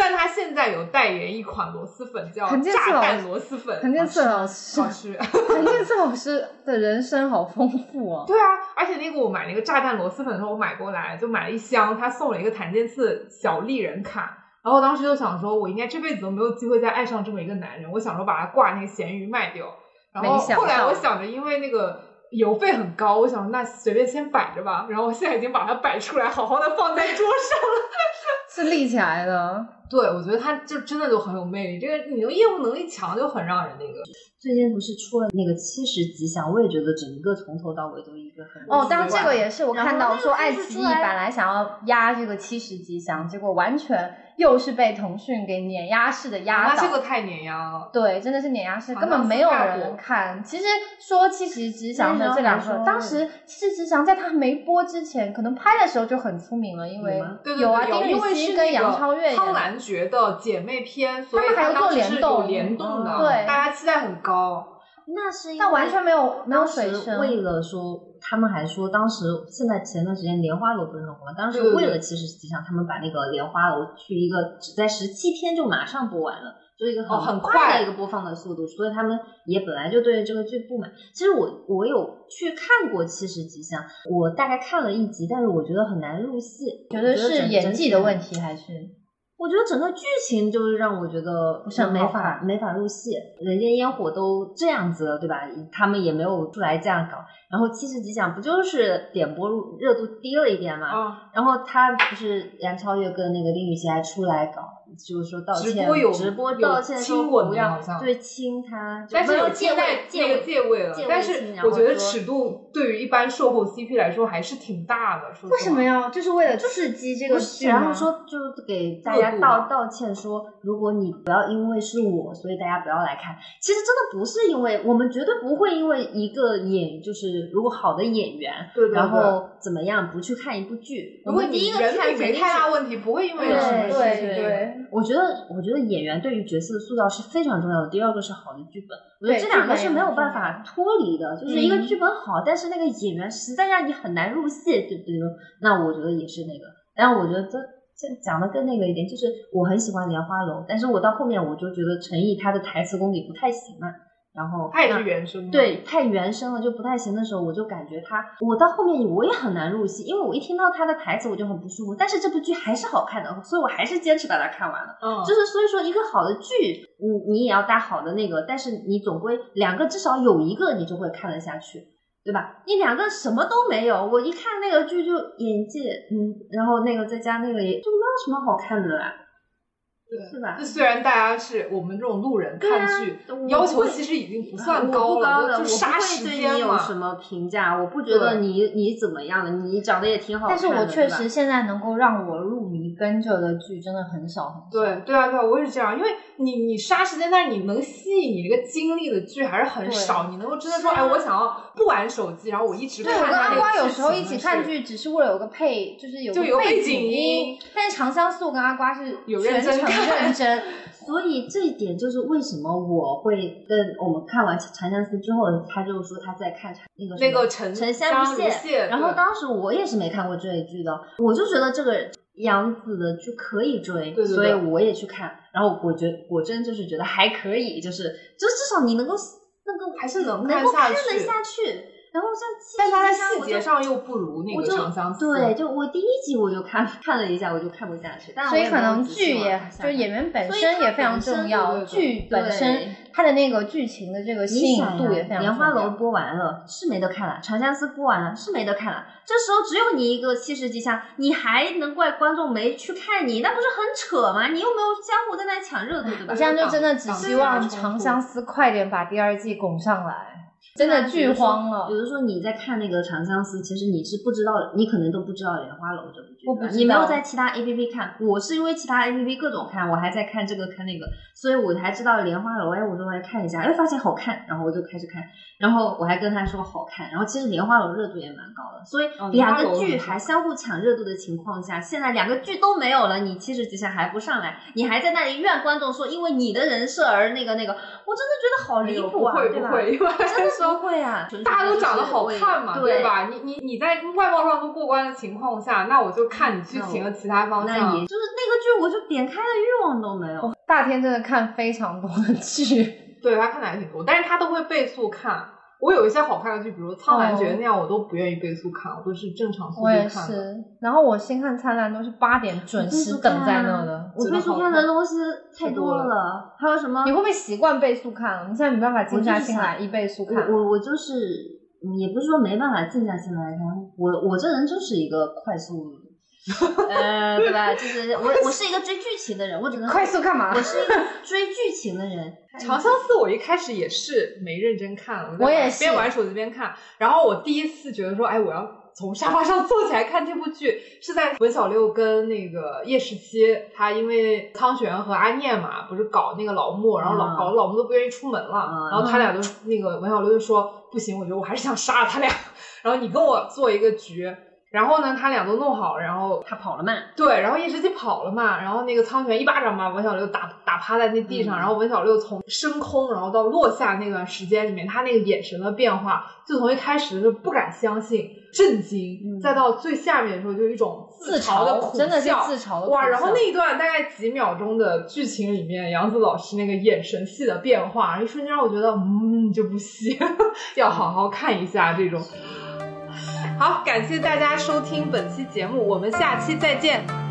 但他现在有代言一款螺蛳粉叫炸弹师螺蛳粉，谭健次老好师，吃。谭健次老师的人生好丰富啊！对啊，而且那个我买那个炸弹螺蛳粉的时候，我买过来就买了一箱，他送了一个谭健次小丽人卡。然后当时就想说，我应该这辈子都没有机会再爱上这么一个男人。我想说把他挂那个咸鱼卖掉。然后后来我想着，因为那个邮费很高，我想那随便先摆着吧。然后我现在已经把它摆出来，好好的放在桌上了。[LAUGHS] 是立起来的，对，我觉得他就真的就很有魅力。这个你的业务能力强，就很让人那个。最近不是出了那个七十吉祥，我也觉得整个从头到尾都一个很哦，当但这个也是我看到说，爱奇艺本来想要压这个七十吉祥，结果完全又是被腾讯给碾压式的压倒。这个太碾压了。对，真的是碾压式，根本没有人看。其实说七十吉祥的这两个，当时七十吉祥在他没播之前，可能拍的时候就很出名了，因为有啊，有丁禹兮跟杨超越演觉的姐妹篇，所以他们还有当时做联动联动的，对大家期待很高。那是因为但完全没有没有当时水声。为了说，他们还说当时现在前段时间莲花楼不是很火吗？当时为了七十吉祥，他们把那个莲花楼去一个只在十七天就马上播完了。就是一个很很快的一个播放的速度，所以他们也本来就对这个剧不满。其实我我有去看过《七十吉祥》，我大概看了一集，但是我觉得很难入戏。觉得是演技的问。题还是？我觉得整个剧情就是让我觉得不是没法没法入戏，人间烟火都这样子了，对吧？他们也没有出来这样搞。然后七十几讲不就是点播入热度低了一点嘛？啊，然后他不是杨超越跟那个丁禹兮还出来搞，就是说道歉，直播有直播道歉说亲吻不要的好像对亲他，但是没有借位那个借位但是我觉得尺度对于一般售后 CP 来说还是挺大的。为什么呀？就是为了刺激这个不是，剧？然后说就给大家道道歉说，如果你不要因为是我，所以大家不要来看。其实真的不是因为我们绝对不会因为一个演就是如果好的演员，对对对然后怎么样不去看一部剧。如果你第一个人品没看肯定是太大问题，不会因为对什么事对情对，我觉得，我觉得演员对于角色的塑造是非常重要的。第二个是好的剧本，我觉得这两个是没有办法脱离的。就是一个嗯剧本好，但是那个演员实在让你很难入戏，对不对？那我觉得也是那个。然后我觉得这这讲的更那个一点，就是我很喜欢莲花楼，但是我到后面我就觉得陈毅他的台词功底不太行了。然后他也是原声吗，对，太原声了就不太行的时候，我就感觉他，我到后面我也很难入戏，因为我一听到他的台词我就很不舒服。但是这部剧还是好看的，所以我还是坚持把它看完了。嗯，就是所以说，一个好的剧，你你也要搭好的那个，但是你总归两个至少有一个你就会看得下去，对吧？你两个什么都没有，我一看那个剧就眼界，嗯，然后那个再加那个也就没有什么好看的啦，对是吧就？虽然大家是我们这种路人看剧我要求其实已经不算高了，高的，我不就杀会时间对你有什。么评价，我不觉得你你怎么样的，你长得也挺好看的，但是我确实现在能够让我入迷跟着的剧真的很少很少。对对啊对啊，我也是这样，因为你你杀时间，但是你能吸引你这个精力的剧还是很少。你能够真的说，哎，我想要不玩手机，然后我一直对，我跟阿瓜有时候一起看剧，只是为了有个配，就是有就有背背景音音。但是《长相思》我跟阿瓜是有认真看认真，[LAUGHS] 所以这一点就是为什么我会跟我们看完《长相思》之后，他就说他在看那个那个沉沉香谢，屑然后当时我也是没看过这一剧的，我就觉得这个杨紫的剧可以追，对对对。所以我也去看，然后我觉果真就是觉得还可以，就是就至少你能够那个还是能能够看得下去。然后像其但它在细节上又不如那个长相思。对，就我第一集我就看看了一下，我就看不下去。所以可能剧也就演员本身也非常重要，剧本身它的那个剧情的这个吸引度也非常莲花楼播完了是没得看了，长相思播完了是没得看了。这时候只有你一个七十级下，你还能怪观众没去看你？那不是很扯吗？你又没有相互在那抢热度，对吧我？现在就真的只希望《长相思》快点把第二季拱上来，真的剧荒了比。如说你在看那个《长相思》，其实你是不知道，你可能都不知道《莲花楼》这部剧，我不知道你没有在其他 A P P 看，我是因为其他 A P P 各种看，我还在看这个看那个，所以我才知道《莲花楼》，哎，我就来看一下，哎，发现好看，然后我就开始看，然后我还跟他说好看，然后其实《莲花楼》热度也蛮高的，所以哦两个剧还相互抢热度的情况下，现在两个剧都没有了，你七十几下还不上来，你还在那里怨观众说因为你的人设而那个那个，我真的觉得好离谱啊，不会对吧？不会，因为真的说不会啊，大家都长得好看嘛，对吧？你你你在外貌上都过关的情况下，那我就看你剧情的其他方那向也。就是那个剧，我就点开的欲望都没有。大天真的看非常多的剧，[LAUGHS] 对他看的还挺多，但是他都会倍速看。我有一些好看的剧，比如《苍兰诀》那样，我都不愿意倍速看，我都是正常速度我也看。是。然后我先看《苍兰都是八点准时等在那的。我倍速看的东西太多了，还有什么你？会不会习惯倍速看了？你现在没办法静下心来一倍速看。我我我就是，嗯也不是说没办法静下心来看，我我这人就是一个快速，[LAUGHS] 呃，对吧？就是我我是一个追剧情的人，我只能快速干嘛我是一个追剧情的人。[LAUGHS] 长相思我一开始也是没认真看，我我也是边玩手机边看。然后我第一次觉得说，哎，我要从沙发上坐起来看这部剧，是在文小六跟那个叶十七，他因为苍玄和阿念嘛，不是搞那个老穆，然后老、嗯搞得老穆都不愿意出门了，嗯然后他俩就那个文小六就说不行，我觉得我还是想杀了他俩，[LAUGHS] 然后你跟我做一个局。然后呢，他俩都弄好，然后他跑了慢，对，然后叶十七跑了嘛，然后那个苍玄一巴掌把文小六打打趴在那地上，嗯然后文小六从升空然后到落下那段时间里面，他那个眼神的变化，就从一开始就不敢相信、震惊，嗯再到最下面的时候就有一种自嘲的苦真的是笑自嘲的哇！然后那一段大概几秒钟的剧情里面，杨子老师那个眼神戏的变化，一瞬间让我觉得，嗯，这部戏要好好看一下这种。好，感谢大家收听本期节目，我们下期再见。